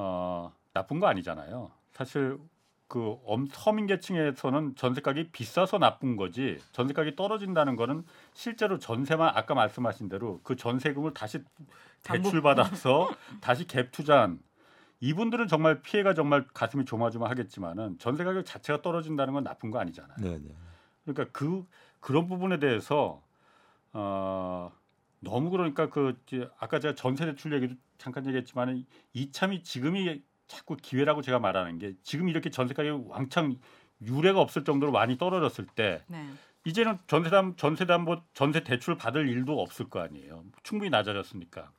어, 나쁜 거 아니잖아요. 사실 그 엄, 서민 계층에서는 전세 가격이 비싸서 나쁜 거지 전세 가격이 떨어진다는 거는 실제로 전세만 아까 말씀하신 대로 그 전세금을 다시 대출 받아서 다시 갭 투자한 이분들은 정말 피해가 정말 가슴이 조마조마하겠지만은 전세 가격 자체가 떨어진다는 건 나쁜 거 아니잖아요. 네, 네. 그러니까 그 그런 부분에 대해서 어 너무 그러니까 그 아까 제가 전세 대출 얘기도 잠깐 얘기했지만은 이참이 지금이 자꾸 기회라고 제가 말하는 게 지금 이렇게 전세 가격이 왕창 유례가 없을 정도로 많이 떨어졌을 때 네. 이제는 전세담 전세담보 전세 대출 받을 일도 없을 거 아니에요. 충분히 낮아졌으니까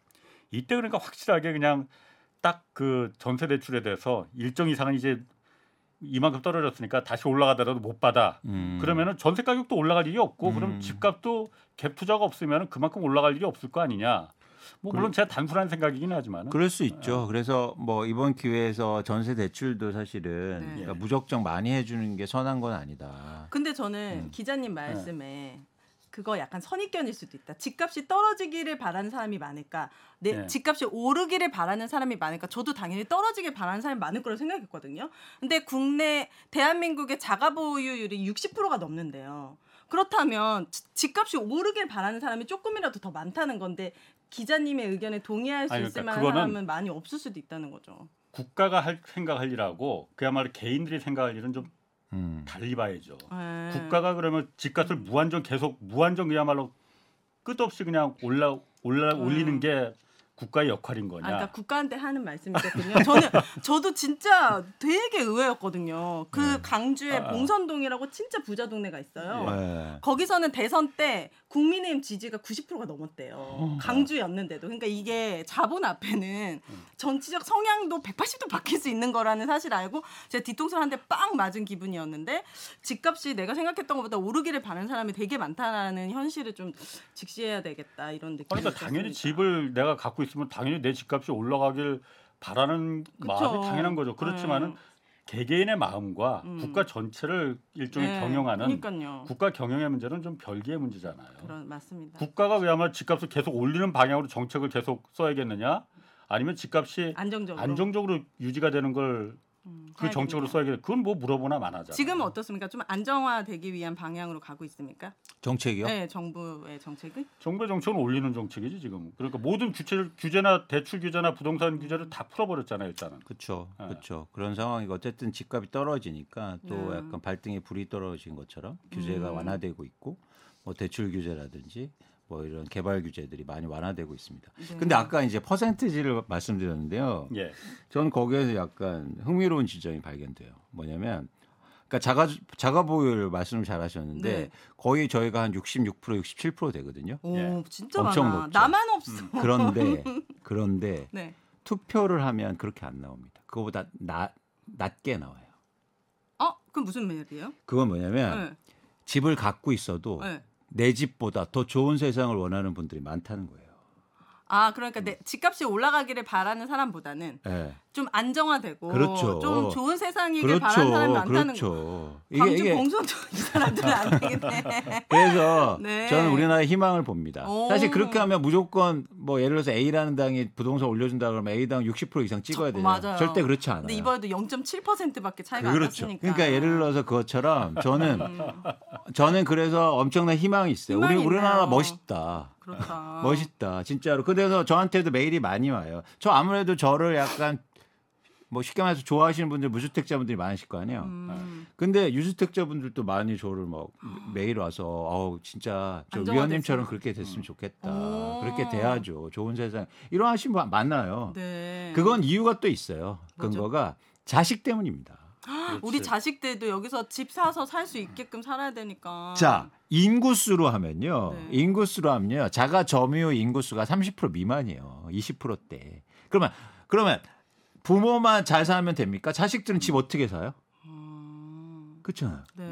이때 그러니까 확실하게 그냥 딱 그 전세 대출에 대해서 일정 이상은 이제 이만큼 떨어졌으니까 다시 올라가더라도 못 받아. 음. 그러면은 전세 가격도 올라갈 일이 없고 그럼 음. 집값도 갭 투자가 없으면 그만큼 올라갈 일이 없을 거 아니냐. 뭐 물론 제가 단순한 생각이긴 하지만 그럴 수 있죠. 그래서 뭐 이번 기회에서 전세 대출도 사실은 네. 그러니까 무적정 많이 해주는 게 선한 건 아니다. 근데 저는 음. 기자님 말씀에 그거 약간 선입견일 수도 있다. 집값이 떨어지기를 바라는 사람이 많을까? 내 네. 집값이 오르기를 바라는 사람이 많을까? 저도 당연히 떨어지길 바라는 사람이 많을 거라고 생각했거든요. 근데 국내 대한민국의 자가 보유율이 60%가 넘는데요. 그렇다면 지- 집값이 오르길 바라는 사람이 조금이라도 더 많다는 건데 기자님의 의견에 동의할 수 아니, 있을 그러니까 만한 그거는 사람은 많이 없을 수도 있다는 거죠. 국가가 할 생각할 일하고 그야말로 개인들이 생각할 일은 좀 음. 달리 봐야죠. 네. 국가가 그러면 집값을 무한정 계속 무한정 그야말로 끝없이 그냥 올라 올라 음. 올리는 게 국가의 역할인 거냐? 아, 그러니까 국가한테 하는 말씀이거든요. 저는 저도 진짜 되게 의외였거든요. 그 네. 강주에 아. 봉선동이라고 진짜 부자 동네가 있어요. 네. 거기서는 대선 때 국민의힘 지지가 90%가 넘었대요. 어. 강주였는데도. 그러니까 이게 자본 앞에는 음. 정치적 성향도 180도 바뀔 수 있는 거라는 사실 알고 제가 뒤통수를 한 대 빵 맞은 기분이었는데 집값이 내가 생각했던 것보다 오르기를 바라는 사람이 되게 많다는 현실을 좀 직시해야 되겠다 이런 느낌이 그러니까 당연히. 집을 내가 갖고 있으면 당연히 내 집값이 올라가길 바라는 그쵸. 마음이 당연한 거죠. 그렇지만은 네. 개개인의 마음과 음. 국가 전체를 일종의 네, 경영하는 그러니까요. 국가 경영의 문제는 좀 별개의 문제잖아요. 그런 맞습니다. 국가가 왜냐하면 집값을 계속 올리는 방향으로 정책을 계속 써야겠느냐? 아니면 집값이 안정적으로 안정적으로 유지가 되는 걸그 음, 해야겠네요. 정책으로 써야겠. 그건 뭐 물어보나 마나잖아. 지금은 어떻습니까? 좀 안정화되기 위한 방향으로 가고 있습니까? 정책이요? 네, 정부의 정책은 정부의 정책은 올리는 정책이지 지금. 그러니까 모든 규제 규제나 대출 규제나 부동산 규제를 다 풀어버렸잖아요 일단은. 그렇죠, 네. 그렇죠. 그런 상황이고 어쨌든 집값이 떨어지니까 또 네. 약간 발등에 불이 떨어진 것처럼 규제가 음. 완화되고 있고 뭐 대출 규제라든지 뭐 이런 개발 규제들이 많이 완화되고 있습니다. 네. 근데 아까 이제 퍼센티지를 말씀드렸는데요. 예. 저는 거기에서 약간 흥미로운 지점이 발견돼요. 뭐냐면 그러니까 자가 자가 보유를 말씀을 잘 하셨는데 네. 거의 저희가 한 66% 67% 되거든요. 오, 예. 진짜 엄청 많아. 높죠. 나만 없어. 그런데 그런데 네. 투표를 하면 그렇게 안 나옵니다. 그거보다 나, 낮게 나와요. 어, 그럼 무슨 말이에요? 그건 뭐냐면 네. 집을 갖고 있어도 네. 내 집보다 더 좋은 세상을 원하는 분들이 많다는 거예요. 아, 그러니까 내 집값이 올라가기를 바라는 사람보다는 예. 좀 안정화되고 그렇죠. 좀 좋은 세상이길 그렇죠. 바라는 사람이 많다는 거. 그렇죠. 광주 공선도 이 사람들은 안 되겠네. 그래서 네. 저는 우리나라의 희망을 봅니다. 오. 사실 그렇게 하면 무조건 뭐 예를 들어서 A라는 당이 부동산 올려준다 그러면 A당 60% 이상 찍어야 저- 되잖아요. 맞아요. 절대 그렇지 않아요. 근데 이번에도 0.7%밖에 차이가 안 그렇죠. 났으니까. 그러니까 예를 들어서 그것처럼 저는 음, 저는 그래서 엄청난 희망이 있어요. 우리 희망이 우리나라 있네요. 멋있다. 그렇다. 멋있다. 진짜로. 그래서 저한테도 메일이 많이 와요. 저 아무래도 저를 약간 뭐 쉽게 말해서 좋아하시는 분들 무주택자분들이 많으실 거 아니에요. 음, 근데 유주택자분들도 많이 저를 막 메일 와서 어우 진짜 저 위원님처럼 그렇게 됐으면 좋겠다. 오. 그렇게 돼야죠. 좋은 세상. 이런 하신 분 많나요. 네. 그건 이유가 또 있어요. 근거가 자식 때문입니다. 우리 자식들도 여기서 집 사서 살 수 있게끔 살아야 되니까. 자, 인구수로 하면요. 네. 인구수로 하면요. 자가 점유 인구수가 30% 미만이에요. 20%대. 그러면 그러면 부모만 잘 살면 됩니까? 자식들은 집 어떻게 사요? 음, 그렇잖아요. 네.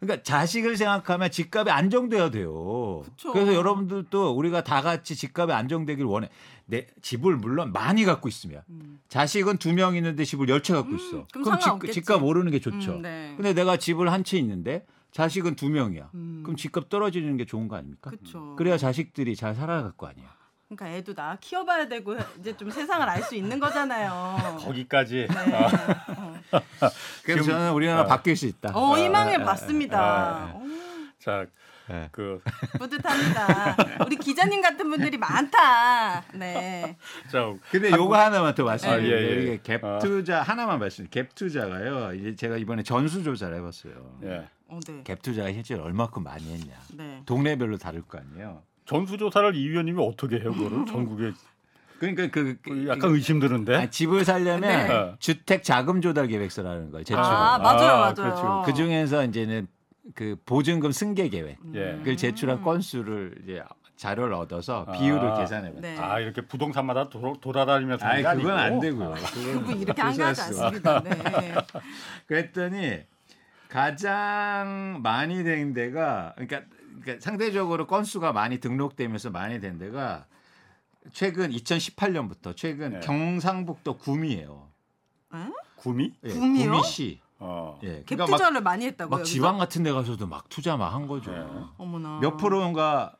그러니까 자식을 생각하면 집값이 안정돼야 돼요. 그쵸. 그래서 여러분들도 우리가 다 같이 집값이 안정되길 원해. 내 집을 물론 많이 갖고 있으면 음. 자식은 두 명 있는데 집을 열 채 갖고 있어. 그럼 그럼 집. 집값 오르는 게 좋죠. 음, 네. 근데 내가 집을 한 채 있는데 자식은 두 명이야. 음. 그럼 집값 떨어지는 게 좋은 거 아닙니까? 그렇죠. 그래야 자식들이 잘 살아갈 거 아니야. 그러니까 애도 나 키워봐야 되고 이제 좀 세상을 알 수 있는 거잖아요. 거기까지. 네. 어. 그래서 지금- 저는 우리나라 아. 바뀔 수 있다. 어, 아, 희망을 아, 봤습니다. 아, 어, 자, 아. 그, 뿌듯합니다. 우리 기자님 같은 분들이 많다. 네. 자, 근데 요거 하나만 더 말씀드릴게요. 아, 예, 예. 이게 갭 아. 투자 하나만 말씀. 갭 투자가요. 이제 제가 이번에 전수 조사를 해봤어요. 예. 어, 네. 갭 투자가 실제로 얼마큼 많이 했냐. 네. 동네별로 다를 거 아니에요. 전수조사를 이 위원님이 어떻게 해요, 그거를? 전국에 그러니까 그, 그 약간 의심 드는데. 아, 집을 살려면 네. 주택 자금 조달 계획서라는 걸 제출. 아, 그 맞아요, 아, 맞아요. 그렇죠. 그 중에서 이제는 그 보증금 승계 계획. 예. 그걸 제출한 음. 건수를 이제 자료를 얻어서 아. 비율을 계산해 봤어요. 네. 아 이렇게 부동산마다 도, 돌아다니면서 게 그건 안 아니고? 되고요. 그분 이렇게 한가하지 고소할 수가. 않습니다. 네. 그랬더니 가장 많이 된 데가 그러니까, 그러니까 상대적으로 건수가 많이 등록되면서 많이 된 데가 최근 2018년부터 최근 네. 경상북도 구미예요. 구미? 예, 구미요? 구미시. 어. 예. 갭 그러니까 막, 투자를 많이 했다고요. 막 여기서? 지방 같은 데 가서도 막 투자 막 한 거죠. 네. 어머나. 몇 프로인가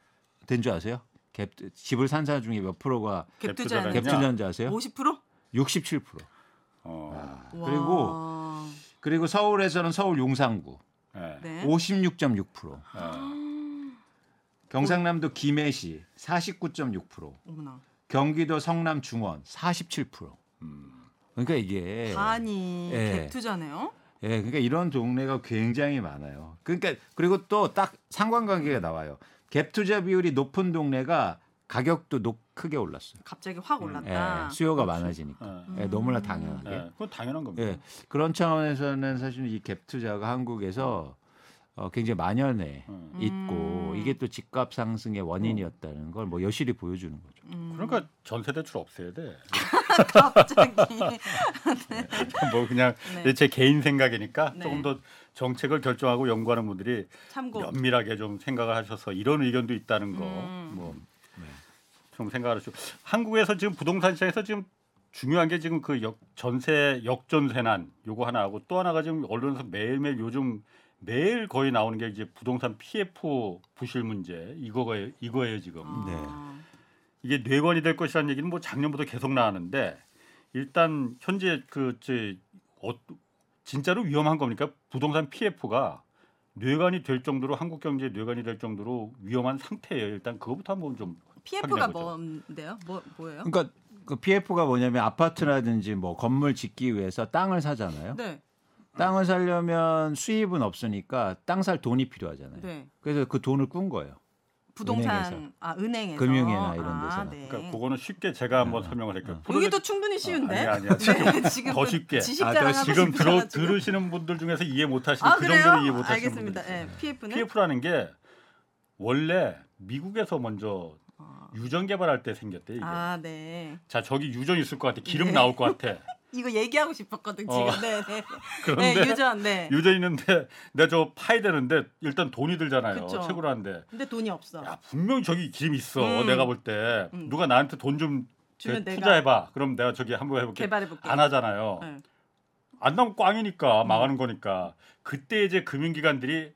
된 줄 아세요? 갭 집을 산 사람 중에 몇 프로가 갭갭 투자는 투자는 갭 투자인지 아세요? 50%? 67%. 어. 그리고 그리고 서울에서는 서울 용산구 예. 네. 56.6%. 어. 경상남도 김해시 49.6%. 어머나. 경기도 성남 중원 47%. 음. 그러니까 이게 반이 예. 갭 투자네요. 예, 그러니까 이런 동네가 굉장히 많아요. 그러니까 그리고 또 딱 상관관계가 나와요. 갭 투자 비율이 높은 동네가 가격도 높, 크게 올랐어요. 갑자기 확 음. 올랐다. 예, 수요가 많아지니까. 어. 예, 너무나 당연하게. 예. 그건 당연한 겁니다. 예, 그런 차원에서는 사실 이 갭 투자가 한국에서 어, 굉장히 만연해 어. 있고 음. 이게 또 집값 상승의 원인이었다는 걸 뭐 여실히 보여주는 거죠. 음. 그러니까 전세 대출 없애야 돼. 갑자기 뭐 그냥 네. 제 개인 생각이니까 네. 조금 더 정책을 결정하고 연구하는 분들이 참고. 면밀하게 좀 생각을 하셔서 이런 의견도 있다는 거. 음. 뭐좀 생각을 하시고 한국에서 지금 부동산 시장에서 지금 중요한 게 지금 그 역, 전세 역전세난 요거 하나 하고 또 하나가 지금 언론에서 매일매일 요즘 매일 거의 나오는 게 이제 부동산 PF 부실 문제 이거가 이거예요 지금. 네. 아. 이게 뇌관이 될 것이라는 얘기는 뭐 작년부터 계속 나왔는데 일단 현재 그저 어, 진짜로 위험한 겁니까? 부동산 PF가 뇌관이 될 정도로 한국 경제에 뇌관이 될 정도로 위험한 상태예요. 일단 그거부터 한번 좀 PF가 확인해보죠. 뭔데요? 뭐 뭐예요? 그러니까 그 PF가 뭐냐면 아파트라든지 뭐 건물 짓기 위해서 땅을 사잖아요. 네. 땅을 살려면 수입은 없으니까 땅 살 돈이 필요하잖아요. 네. 그래서 그 돈을 꾼 거예요. 부동산 은행에서. 아 은행에서 금융이나 이런 아, 데서. 네. 그러니까 그거는 쉽게 제가 한번 설명을 할게요. 여기도 충분히 쉬운데. 아니야, 아니야. 지금 네, 지금 더 쉽게. 지식 아, 지금 들어. 들으시는 분들 중에서 이해 못 하시는 아그 그래요? 정도로 이해 못 하시는 분들 알겠습니다. 있어요. 예, PF는 PF라는 게 원래 미국에서 먼저 아. 유전 개발할 때 생겼대 이게. 아, 네. 자 저기 유전 있을 것 같아. 기름 네. 나올 것 같아. 이거 얘기하고 싶었거든 지금. 어. 네, 네. 그런데 네, 유전. 네. 유전 있는데 내가 저 파야 되는데 일단 돈이 들잖아요. 그쵸. 하는데. 근데 돈이 없어. 야 분명 히 저기 기름 있어. 음. 내가 볼때 음. 누가 나한테 돈 좀 투자해봐. 그럼 내가 저기 한번 해볼게. 개발해 볼게. 안 하잖아요. 네. 안 나면 꽝이니까 망하는 거니까. 그때 이제 금융기관들이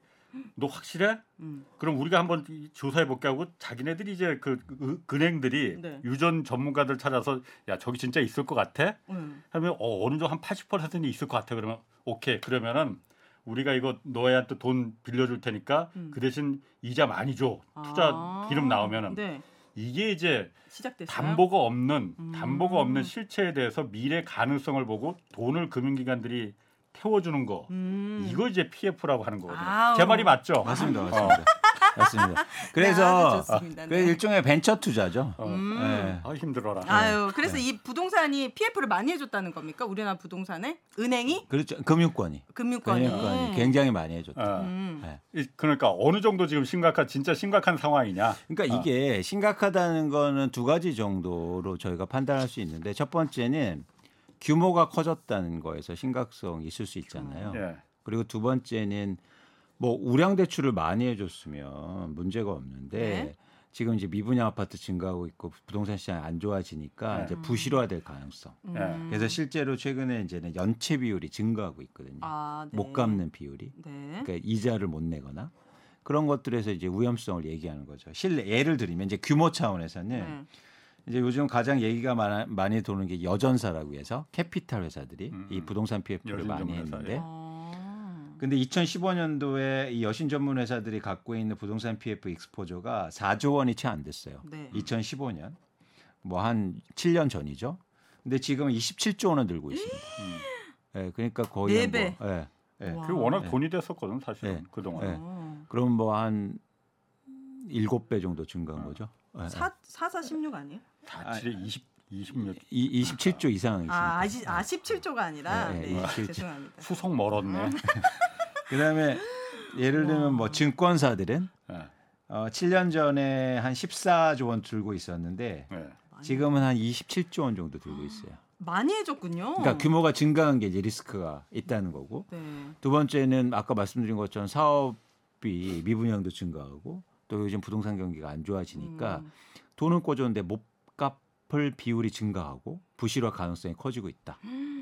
너 확실해? 음. 그럼 우리가 한번 이- 조사해 볼게 하고 자기네들이 이제 그 그- 은행들이 네. 유전 전문가들 찾아서 야 저기 진짜 있을 것 같아? 음. 하면 어, 어느 정도 한 80%는 있을 것 같아. 그러면 오케이. 그러면은 우리가 이거 너희한테 돈 빌려줄 테니까 음. 그 대신 이자 많이 줘. 투자 아, 기름 나오면은 네. 이게 이제 시작됐어요. 담보가 없는 음. 담보가 없는 실체에 대해서 미래 가능성을 보고 돈을 금융기관들이 태워주는 거. 음. 이거 이제 PF라고 하는 거거든요. 아우. 제 말이 맞죠? 맞습니다, 어. 맞습니다. 맞습니다. 네, 그래서. 그래서 네. 일종의 벤처 투자죠. 어. 음. 예. 아 힘들어라. 아유, 그래서 이 부동산이 PF를 많이 해줬다는 겁니까? 우리나라 부동산에 은행이 그렇죠. 금융권이 금융권이. 금융권이 굉장히 많이 해줬다. 어. 음. 예. 이- 그러니까 어느 정도 지금 심각한 진짜 심각한 상황이냐? 그러니까 어. 이게 심각하다는 거는 두 가지 정도로 저희가 판단할 수 있는데 첫 번째는 규모가 커졌다는 거에서 심각성이 있을 수 있잖아요. 예. 그리고 두 번째는 뭐 우량 대출을 많이 해줬으면 문제가 없는데 네. 지금 이제 미분양 아파트 증가하고 있고 부동산 시장이 안 좋아지니까 네. 이제 부실화될 가능성. 음. 예. 그래서 실제로 최근에 이제는 연체 비율이 증가하고 있거든요. 아, 네. 못 갚는 비율이. 네. 그러니까 이자를 못 내거나 그런 것들에서 이제 위험성을 얘기하는 거죠. 실제 예를 들면 이제 규모 차원에서는 네. 이제 요즘 가장 얘기가 많아, 많이 도는 게 여전사라고 해서 캐피탈 회사들이 음, 이 음. 부동산 PF를 많이 했는데 예. 어. 근데 2015년도에 이 여신 전문 회사들이 갖고 있는 부동산 PF exposure가 4조 원이 채 안 됐어요. 네. 2015년 뭐 한 7년 전이죠. 근데 지금 27조 원을 들고 있습니다. 음. 예, 그러니까 거의 네한 배. 뭐, 예, 예. 와. 그리고 워낙 네. 돈이 됐었거든 사실은 네. 그동안. 네. 어. 그럼 뭐한 7배 정도 증가한 거죠. 예, 예. 사 사사 십육 아니에요? 다칠에 20 20몇 이, 27조 이상이 있습니다. 아, 아시, 아 17조가 아니라 네, 네, 네, 27조. 죄송합니다. 수속 멀었네. 그다음에 예를 들면 뭐 증권사들은 예. 어, 7년 전에 한 14조 원 들고 있었는데 네. 지금은 한 27조 원 정도 들고 있어요. 많이 해줬군요. 그러니까 규모가 증가한 게 이제 리스크가 있다는 거고 네. 두 번째는 아까 말씀드린 것처럼 사업이 미분양도 증가하고 또 요즘 부동산 경기가 안 좋아지니까 음. 돈은 꿔줬는데 못 갚을 비율이 증가하고 부실화 가능성이 커지고 있다.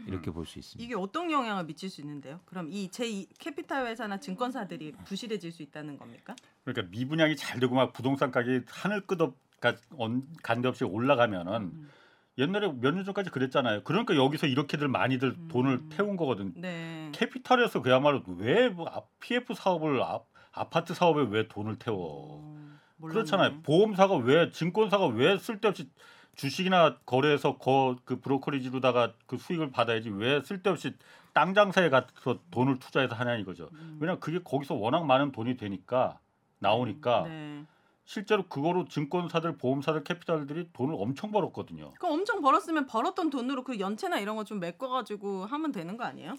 이렇게 볼 수 있습니다. 이게 어떤 영향을 미칠 수 있는데요? 그럼 이 제2 캐피탈 회사나 증권사들이 부실해질 수 있다는 겁니까? 그러니까 미분양이 잘 되고 막 부동산 가격이 하늘 끄덕 간데 없이 올라가면은 음. 옛날에 몇 년 전까지 그랬잖아요. 그러니까 여기서 이렇게들 많이들 음. 돈을 태운 거거든. 네. 캐피탈에서 그야말로 아- PF 사업을 아, 아파트 사업에 왜 돈을 태워? 어, 몰랐네. 그렇잖아요. 보험사가 왜 증권사가 왜 쓸데없이 주식이나 거래해서 거, 그 브로커리지로다가 그 수익을 받아야지 왜 쓸데없이 땅 장사에 가서 돈을 투자해서 하냐 이거죠. 음. 왜냐면 그게 거기서 워낙 많은 돈이 되니까 나오니까 네. 실제로 그거로 증권사들, 보험사들, 캐피탈들이 돈을 엄청 벌었거든요. 그럼 엄청 벌었으면 벌었던 돈으로 그 연체나 이런 거 좀 메꿔가지고 하면 되는 거 아니에요?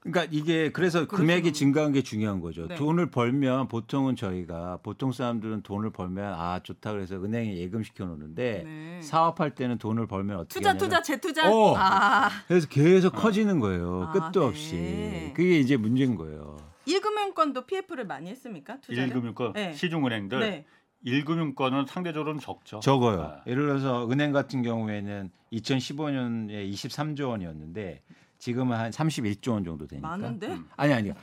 그러니까 이게 그래서 그렇죠. 금액이 증가한 게 중요한 거죠. 네. 돈을 벌면 보통은 저희가 보통 사람들은 돈을 벌면 아 좋다 그래서 은행에 예금 시켜 놓는데 네. 사업할 때는 돈을 벌면 어떻게 투자 하냐면 투자 재투자. 어. 아 그래서 계속 커지는 거예요. 아, 끝도 네. 없이. 그게 이제 문제인 거예요. 1금융권도 PF를 많이 했습니까? 투자를? 일금융권 네. 시중은행들 네. 일금융권은 상대적으로는 적죠. 적어요. 아. 예를 들어서 은행 같은 경우에는 2015년에 23조 원이었는데 지금은 한 31조 원 정도 되니까. 많은데? 음. 아니 아니요.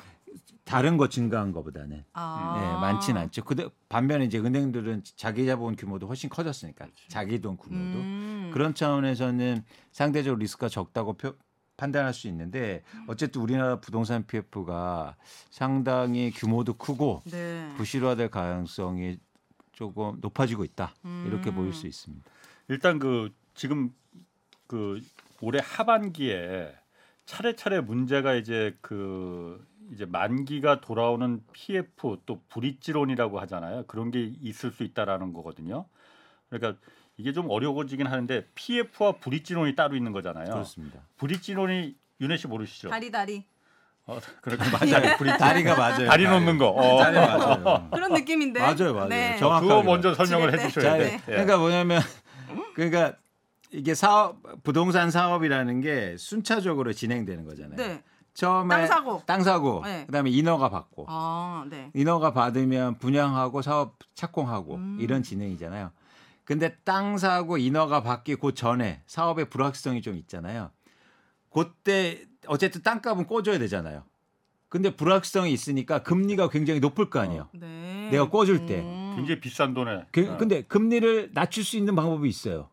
다른 거 증가한 거보다는 아. 네, 많지는 않죠. 그 반면에 이제 은행들은 자기 자본 규모도 훨씬 커졌으니까 자기 돈 규모도 음. 그런 차원에서는 상대적으로 리스크가 적다고 표- 판단할 수 있는데 어쨌든 우리나라 부동산 PF가 상당히 규모도 크고 네. 부실화될 가능성이 조금 높아지고 있다 이렇게 음. 보일 수 있습니다. 일단 그 지금 그 올해 하반기에 차례차례 문제가 이제 그 이제 만기가 돌아오는 PF 또 브릿지론이라고 하잖아요. 그런 게 있을 수 있다라는 거거든요. 그러니까 이게 좀 어려워지긴 하는데 PF와 브릿지론이 따로 있는 거잖아요. 그렇습니다. 브릿지론이 윤혜 씨 모르시죠? 다리 다리 어, 그러니까 맞아요. 브릿지 다리가 맞아요. 다리 놓는 거. 어. 다리 맞아요. 그런 느낌인데. 맞아요, 맞아요. 네. 정- 그거 정확하게 먼저 설명을 지낼 때. 해주셔야 자, 돼. 네. 예. 그러니까 뭐냐면 그러니까 이게 사업 부동산 사업이라는 게 순차적으로 진행되는 거잖아요. 네. 처음에 땅 사고. 땅 사고, 네. 그다음에 인허가 받고, 아, 네. 인허가 받으면 분양하고 사업 착공하고 음. 이런 진행이잖아요. 근데 땅 사고 인허가 받기 그 전에 사업의 불확실성이 좀 있잖아요. 그때 어쨌든 땅값은 꿔줘야 되잖아요. 근데 불확실성이 있으니까 금리가 굉장히 높을 거 아니에요. 네. 내가 꿔줄 때. 음. 굉장히 비싼 돈에. 그- 어. 근데 금리를 낮출 수 있는 방법이 있어요.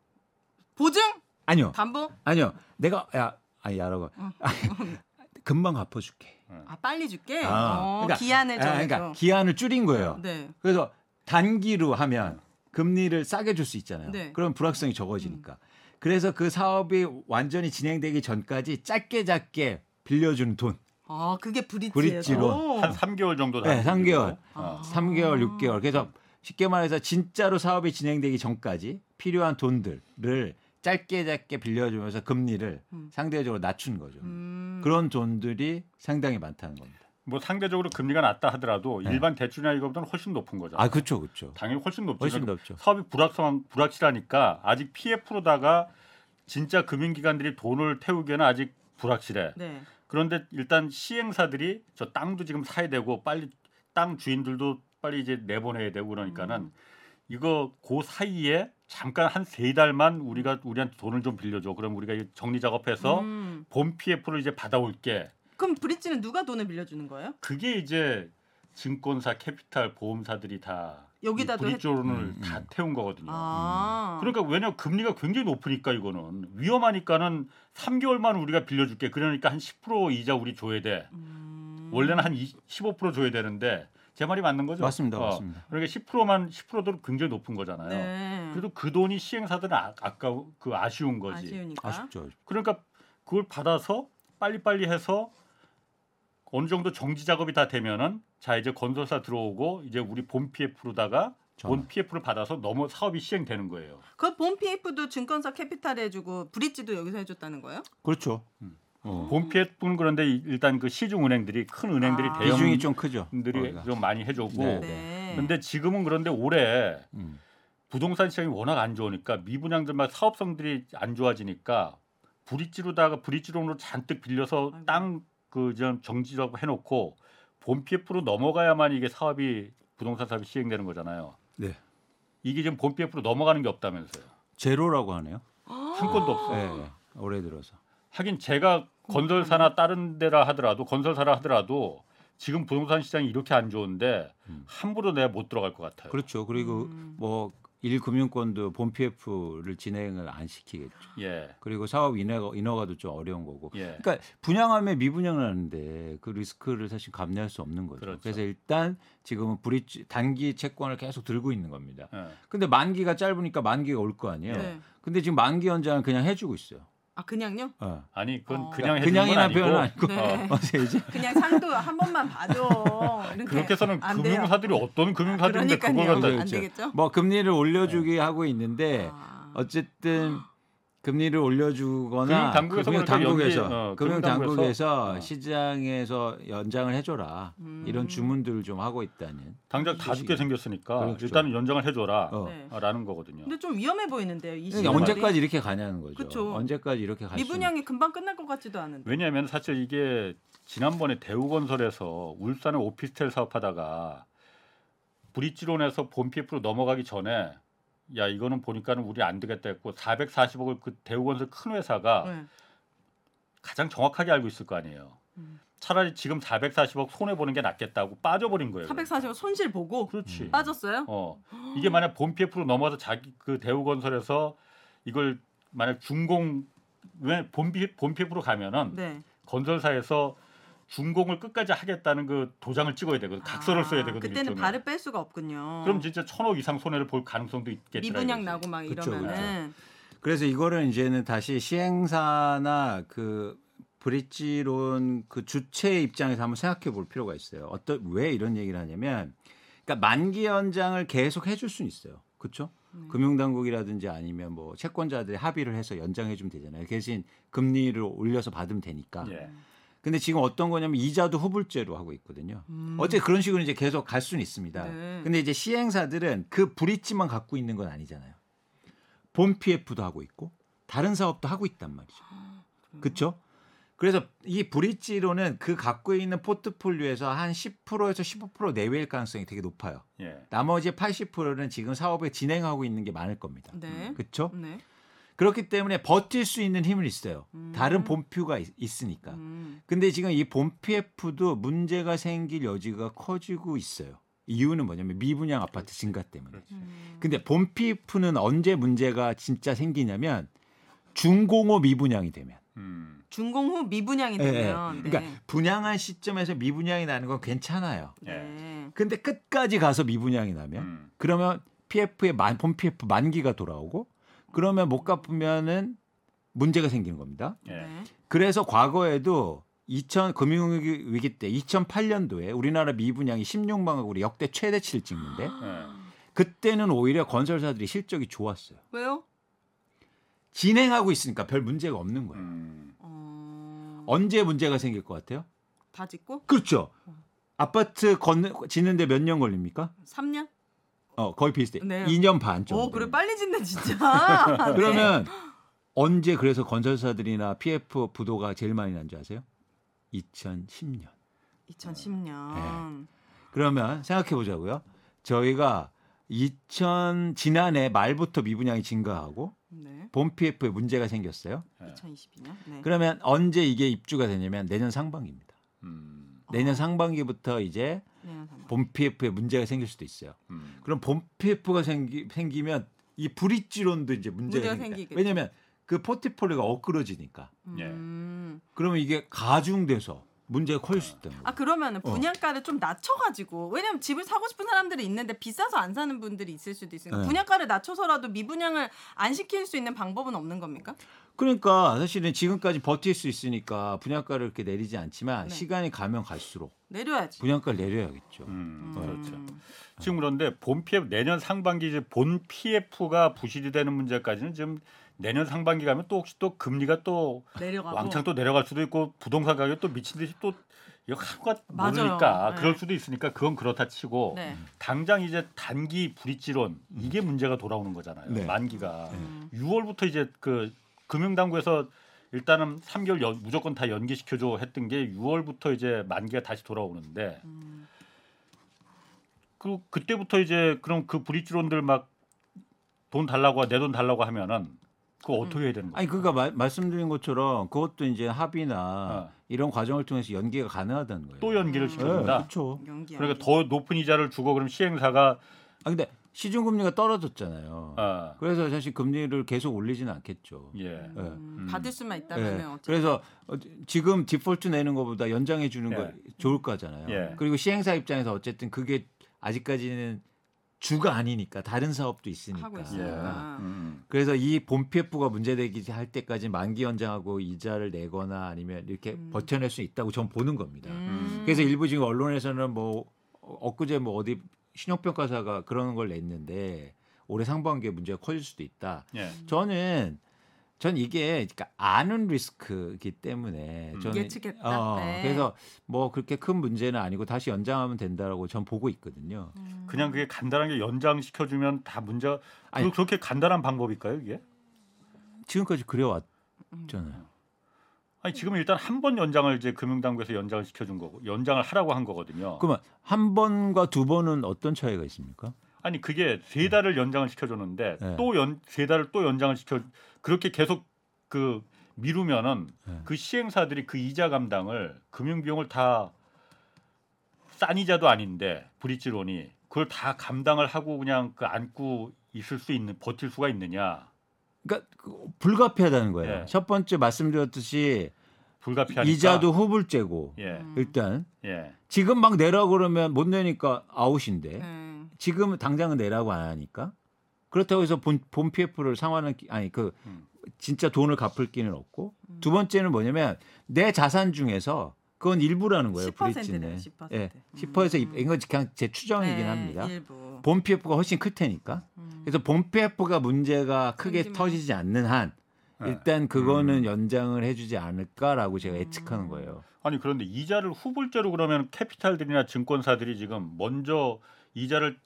보증? 아니요. 담보? 아니요. 내가 야 아니 야라고 금방 갚아줄게. 아, 빨리 줄게. 아, 어, 그러니까- 기한을 아. 그러니까 기한을 줄인 거예요. 네. 그래서 단기로 하면 금리를 싸게 줄 수 있잖아요. 네. 그럼 불확성이 적어지니까. 그래서 그 사업이 완전히 진행되기 전까지 짧게 짧게 빌려주는 돈. 아, 그게. 브릿지로. 한 3개월 정도 네, 남기고. 3개월. 어. 아. 3개월, 6개월. 그래서 쉽게 말해서 진짜로 사업이 진행되기 전까지 필요한 돈들을 짧게 짧게 빌려주면서 금리를 음. 상대적으로 낮춘 거죠. 음. 그런 돈들이 상당히 많다는 겁니다. 뭐 상대적으로 금리가 낮다 하더라도 네. 일반 대출이나 이거보다는 훨씬 높은 거죠. 아, 그렇죠, 그렇죠. 당연히 훨씬 높죠. 훨씬 그러니까 높죠. 사업이 불확실한 불확실하니까 아직 PF로다가 진짜 금융기관들이 돈을 태우기에는 아직 불확실해. 네. 그런데 일단 시행사들이 저 땅도 지금 사야 되고 빨리 땅 주인들도 빨리 이제 내보내야 되고 그러니까는 음. 이거 그 사이에 잠깐 한 세 달만 우리가 우리한테 돈을 좀 빌려줘. 그럼 우리가 이 정리 작업해서 음. 본 PF를 이제 받아올게. 그럼 브릿지는 누가 돈을 빌려주는 거예요? 그게 이제 증권사, 캐피탈, 보험사들이 다 여기다도 했- 브릿지론을 음, 음. 다 태운 거거든요. 아. 그러니까 왜냐 금리가 굉장히 높으니까 이거는 위험하니까는 3개월만 우리가 빌려줄게. 그러니까 한 10% 이자 우리 줘야 돼. 음. 원래는 한 20, 15% 줘야 되는데 제 말이 맞는 거죠? 맞습니다, 어, 맞습니다. 그러니까 10%만 10%도 굉장히 높은 거잖아요. 네. 그래도 그 돈이 시행사들은 아, 아까 그 아쉬운 거지. 아쉬우니까. 아쉽죠. 그러니까 그걸 받아서 빨리빨리 해서 어느 정도 정지 작업이 다 되면은 자 이제 건설사 들어오고 이제 우리 본 PF로다가 본. PF를 받아서 너무 사업이 시행되는 거예요. 그 본 PF도 증권사 캐피탈 해주고 브릿지도 여기서 해줬다는 거예요? 그렇죠. 음. 어. 본 PF는 그런데 이- 일단 그 시중 은행들이 큰 은행들이 아. 대형 비중이 좀 크죠. 들이 거기가. 좀 많이 해줬고 네. 네. 네. 근데 지금은 그런데 올해 음. 부동산 시장이 워낙 안 좋으니까 미분양들만 사업성들이 안 좋아지니까 브릿지로다가 브릿지론으로 잔뜩 빌려서. 땅그좀 정지라고 해놓고 본 PF로 넘어가야만 이게 사업이 부동산 사업이 시행되는 거잖아요. 네. 이게 지금 본 PF로 넘어가는 게 없다면서요. 제로라고 하네요. 한 건도 없어. 네, 네. 올해 들어서. 하긴 제가 건설사나 다른 데라 하더라도 건설사라 하더라도 지금 부동산 시장이 이렇게 안 좋은데 음. 함부로 내가 못 들어갈 것 같아요. 그렇죠. 그리고 음. 뭐 일금융권도 본 PF를 진행을 안 시키겠죠. 예, 그리고 사업 인허가, 인허가도 좀 어려운 거고. 예. 그러니까 분양하면 미분양을 하는데 그 리스크를 사실 감내할 수 없는 거죠. 그렇죠. 그래서 일단 지금은 브릿지 단기 채권을 계속 들고 있는 겁니다. 예. 근데 만기가 짧으니까 만기가 올 거 아니에요. 네. 근데 지금 만기 연장을 그냥 해주고 있어요. 아 그냥요? 어. 아니 그건 어. 그냥 그냥이나 아니고 표현은 아니고 네. 어서 이제 그냥 상도 한 번만 봐줘. 이렇게 그렇게 해서는. 금융사들이 어떤 금융사들인데 그걸 그러니까요. 갖다 그렇죠. 안 되겠죠? 뭐 금리를 올려주기 하고 있는데 아. 어쨌든 금리를 올려주거나 금융 당국에서 금융 그러니까 당국에서 어, 금융 당국에서 금융당국에서, 어. 시장에서 연장을 해줘라 음. 이런 주문들을 좀 하고 있다는. 당장 다 죽게 생겼으니까 그렇죠. 일단은 연장을 해줘라 어. 네. 라는 거거든요. 근데 좀 위험해 보이는데요. 이 그러니까. 언제까지 이렇게 가냐는 거죠. 그쵸. 언제까지 이렇게 갈 수? 미분양이 금방 끝날 것 같지도 않은데. 왜냐하면 사실 이게 지난번에 대우건설에서 울산에 오피스텔 사업하다가 브릿지론에서 본 PF로 넘어가기 전에 야 이거는 보니까는 우리 안 되겠다 했고 440억을 그 대우건설 큰 회사가 네. 가장 정확하게 알고 있을 거 아니에요. 음. 차라리 지금 440억 손해 보는 게 낫겠다고 빠져버린 거예요. 440억 손실 보고 그렇지. 빠졌어요? 어 이게 만약 본 PF로 넘어서 자기 그 대우건설에서 이걸 만약 준공 왜본 본 PF로 가면은 네. 건설사에서 준공을 끝까지 하겠다는 그 도장을 찍어야 되거든. 각서를 아, 써야 되거든요. 그때는 일종의. 발을 뺄 수가 없군요. 그럼 진짜 천억 이상 손해를 볼 가능성도 있겠다. 미분양. 나고 막 그쵸, 이러면은 그래서 이거를 이제는 다시 시행사나 그 브릿지론 그 주체의 입장에서 한번 생각해 볼 필요가 있어요. 어떤 왜 이런 얘기를 하냐면 그러니까 만기 연장을 계속 해줄 수는 있어요. 그렇죠? 네. 금융당국이라든지 아니면 뭐 채권자들이 합의를 해서 연장해 주면 되잖아요. 대신 금리를 올려서 받으면 되니까. 예. 근데 지금 어떤 거냐면 이자도 후불제로 하고 있거든요. 음. 어째 그런 식으로 이제 계속 갈 수는 있습니다. 네. 근데 이제 시행사들은 그 브릿지만 갖고 있는 건 아니잖아요. 본 PF도 하고 있고 다른 사업도 하고 있단 말이죠. 그렇죠? 그래서 이 브릿지로는 그 갖고 있는 포트폴리오에서 한 10%에서 15% 내외일 가능성이 되게 높아요. 예. 나머지 80%는 지금 사업을 진행하고 있는 게 많을 겁니다. 네. 그렇죠? 네. 그렇기 때문에 버틸 수 있는 힘은 있어요. 음. 다른 본표가 있, 있으니까. 음. 근데 지금 이 본 PF도 문제가 생길 여지가 커지고 있어요. 이유는 뭐냐면 미분양 아파트 증가 때문에. 음. 근데 본 PF는 언제 문제가 진짜 생기냐면 중공업 미분양이 되면. 음. 준공 후 미분양이 예, 예. 되면 그러니까 네. 분양한 시점에서 미분양이 나는 건 괜찮아요. 네. 근데 끝까지 가서 미분양이 나면 음. 그러면 PF의 만, 본 PF 만기가 돌아오고 그러면 못 갚으면은 문제가 생기는 겁니다. 예. 네. 그래서 과거에도 2000 금융위기 위기 때 2008년도에 우리나라 미분양이 16만억 우리 역대 최대치를 찍는데 예. 그때는 오히려 건설사들이 실적이 좋았어요. 왜요? 진행하고 있으니까 별 문제가 없는 거예요. 음. 어... 언제 문제가 생길 것 같아요? 다 짓고 그렇죠. 아파트 건 짓는데 몇 년 걸립니까? 3년? 어, 거의 비슷해. 네. 2년 반 정도. 오 그래 빨리 짓네 진짜. 네. 그러면 언제 그래서 건설사들이나 PF 부도가 제일 많이 난 줄 아세요? 2010년. 2010년. 그러면 생각해 보자고요. 저희가 2000 지난해 말부터 미분양이 증가하고 네. 본 PF에 문제가 생겼어요. 예. 2022년. 네. 그러면 언제 이게 입주가 되냐면 내년 상반기입니다. 음. 내년 상반기부터 이제 상반. 본 PF에 문제가 생길 수도 있어요. 음. 그럼 본 PF가 생기, 생기면 이 브릿지론도 이제 문제가, 문제가. 생기겠죠. 왜냐하면 그 포트폴리오가 엇그러지니까. 예. 음. 그러면 이게 가중돼서 문제가 커질 수 있다는 거예요. 아 그러면은 어. 분양가를 좀 낮춰가지고 왜냐면 집을 사고 싶은 사람들이 있는데 비싸서 안 사는 분들이 있을 수도 있으니까 네. 분양가를 낮춰서라도 미분양을 안 시킬 수 있는 방법은 없는 겁니까? 그러니까 사실은 지금까지 버틸 수 있으니까 분양가를 이렇게 내리지 않지만 네. 시간이 가면 갈수록 내려야지. 분양가를 내려야겠죠. 음. 음. 그렇죠. 지금 그런데 본 PF 내년 상반기 이제 본 PF가 부실이 되는 문제까지는 지금 내년 상반기 가면 또 혹시 또 금리가 또 내려가고. 왕창 또 내려갈 수도 있고 부동산 가격 또 미친 듯이 또 이거 하루가 맞아요. 모르니까 네. 그럴 수도 있으니까 그건 그렇다 치고 네. 당장 이제 단기 불이지론 이게 문제가 돌아오는 거잖아요. 네. 만기가 음. 6월부터 이제 그 금융당국에서 일단은 3개월 연- 무조건 다 연기시켜줘 했던 게 6월부터 이제 만기가 다시 돌아오는데 음. 그 그때부터 이제 그럼 그 불이지론들 막 돈 달라고 내 돈 달라고 하면은 그거 어떻게 해야 되는 거예요? 아니 그러니까 말, 말씀드린 것처럼 그것도 이제 합의나 어. 이런 과정을 통해서 연기가 가능하다는 거예요. 또 연기를 음. 시켜준다. 그렇죠. 연기 그러니까. 더 높은 이자를 주고 그럼 시행사가 아 근데 시중 금리가 떨어졌잖아요. 어, 그래서 사실 금리를 계속 올리지는 않겠죠. 예. 음, 음. 받을 수만 예. 있다면은 어쨌든 그래서 어, 지금 디폴트 내는 것보다 연장해 주는 거 예. 좋을 거잖아요. 예. 그리고 시행사 입장에서 어쨌든 그게 아직까지는 주가 아니니까 다른 사업도 있으니까. 하고 예. 있으니까. 음. 그래서 이 본 PF가 문제되기 할 때까지 만기 연장하고 이자를 내거나 아니면 이렇게 음. 버텨낼 수 있다고 전 보는 겁니다. 음. 그래서 일부 지금 언론에서는 뭐 어, 엊그제 뭐 어디 신용평가사가 그런 걸 냈는데 올해 상반기에 문제가 커질 수도 있다. 예. 저는 전 이게 그러니까 아는 리스크이기 때문에 음. 저는 예측했다. 어, 네. 그래서 뭐 그렇게 큰 문제는 아니고 다시 연장하면 된다라고 전 보고 있거든요. 음. 그냥 그게 간단하게 연장시켜 주면 다 아니. 그, 그렇게 간단한 방법일까요, 이게? 지금까지 그래 왔잖아요. 음. 아니 지금 일단 한 번 연장을 이제 금융당국에서 연장을 시켜준 거고 연장을 하라고 한 거거든요. 그러면 한 번과 두 번은 어떤 차이가 있습니까? 아니 그게 세 달을 연장을 시켜줬는데 네. 또연 세 달을 또 연장을 시켜 그렇게 계속 그 미루면은 네. 그 시행사들이 그 이자 감당을 금융 비용을 다 싼 이자도 아닌데 브릿지론이 그걸 다 감당을 하고 그냥 그 안고 있을 수 있는 버틸 수가 있느냐 그러니까 그 불가피하다는 거예요. 예. 첫 번째 말씀드렸듯이 불가피하니까 이자도 후불제고 예 음. 일단 예. 지금 막 내라 그러면 못 내니까 아웃인데 음. 지금 당장은 내라고 안 하니까 그렇다고 해서 본, 본 PF를 상환은 끼- 아니 그 음. 진짜 돈을 갚을 기는 없고 음. 두 번째는 뭐냐면 내 자산 중에서 그건 일부라는 거예요. 10%네요, 브릿지는 10%. 예, 음. 10%에서 이건 그냥 제 추정이긴 네, 합니다. 일부. 본 PF가 훨씬 클 테니까. 음. 그래서 본 PF가 문제가 크게 생기면- 터지지 않는 한 네. 일단 그거는 음. 연장을 해주지 않을까라고 제가 음. 예측하는 거예요. 아니 그런데 이자를 후불제로 그러면 캐피탈들이나 증권사들이 지금 먼저 이자를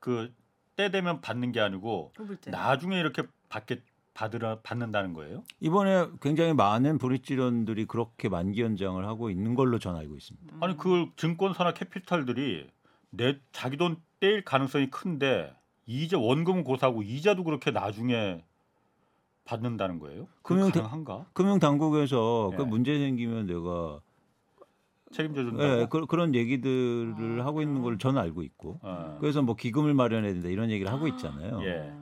그 때 되면 받는 게 아니고 후불제. 나중에 이렇게 받게 받으라 받는다는 거예요? 이번에 굉장히 많은 브릿지론들이 그렇게 만기 연장을 하고 있는 걸로 전 알고 있습니다. 음. 아니 그 증권사나 캐피탈들이 내 자기 돈 떼일 가능성이 큰데 이자 원금 고사하고 이자도 그렇게 나중에 받는다는 거예요? 그 금융- 가능한가? 금융 당국에서 그 예. 문제 생기면 내가 책임져 준다고? 예, 그, 그런 얘기들을 아, 하고 있는 걸? 저는 알고 있고 어. 그래서 뭐 기금을 마련해야 된다 이런 얘기를 하고 있잖아요. 예.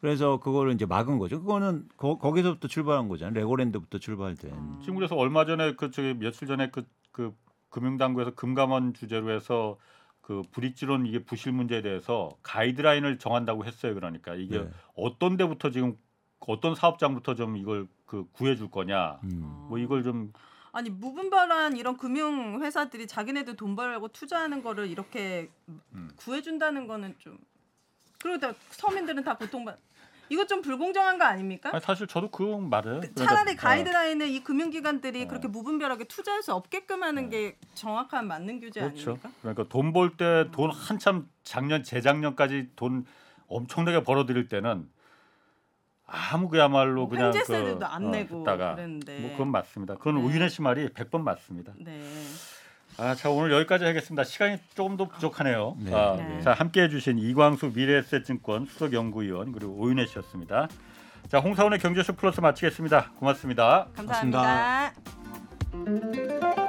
그래서 그거를 이제 막은 거죠. 그거는 거, 거기서부터 출발한 거잖아요. 레고랜드부터 출발된. 음. 지금 그래서 얼마 전에 그 저기 며칠 전에 그, 그 금융당국에서 금감원 주제로 해서 그 브릿지론 이게 부실 문제에 대해서 가이드라인을 정한다고 했어요. 그러니까 이게 네. 어떤 데부터 지금 어떤 사업장부터 좀 이걸 그 구해 줄 거냐. 음. 뭐 이걸 좀 아니 무분별한 이런 금융 회사들이 자기네들 돈 벌려고 투자하는 거를 이렇게 음. 구해준다는 거는 좀 그리고 다 서민들은 다 고통받. 이거 좀 불공정한 거 아닙니까? 아니, 사실 저도 그 말을 그 차라리 어, 가이드라인을 이 금융기관들이 어. 그렇게 무분별하게 투자할 수 없게끔 하는 게 정확한 맞는 규제 그렇죠. 아닙니까? 그러니까 돈 벌 때 돈 한참 작년 재작년까지 돈 엄청나게 벌어들일 때는 아무 그야말로 뭐 그냥 횡재세도 안 어, 내고 했다가 그랬는데. 뭐 그건 맞습니다. 그건 네. 우윤혜 씨 말이 100번 맞습니다. 네. 아, 자 오늘 여기까지 하겠습니다. 시간이 조금 더 부족하네요. 네. 아, 네. 자 함께해 주신 이광수 미래에셋증권 수석연구위원 그리고 오윤혜 씨였습니다. 자 홍사원의 경제쇼 플러스 마치겠습니다. 고맙습니다. 감사합니다. 고맙습니다.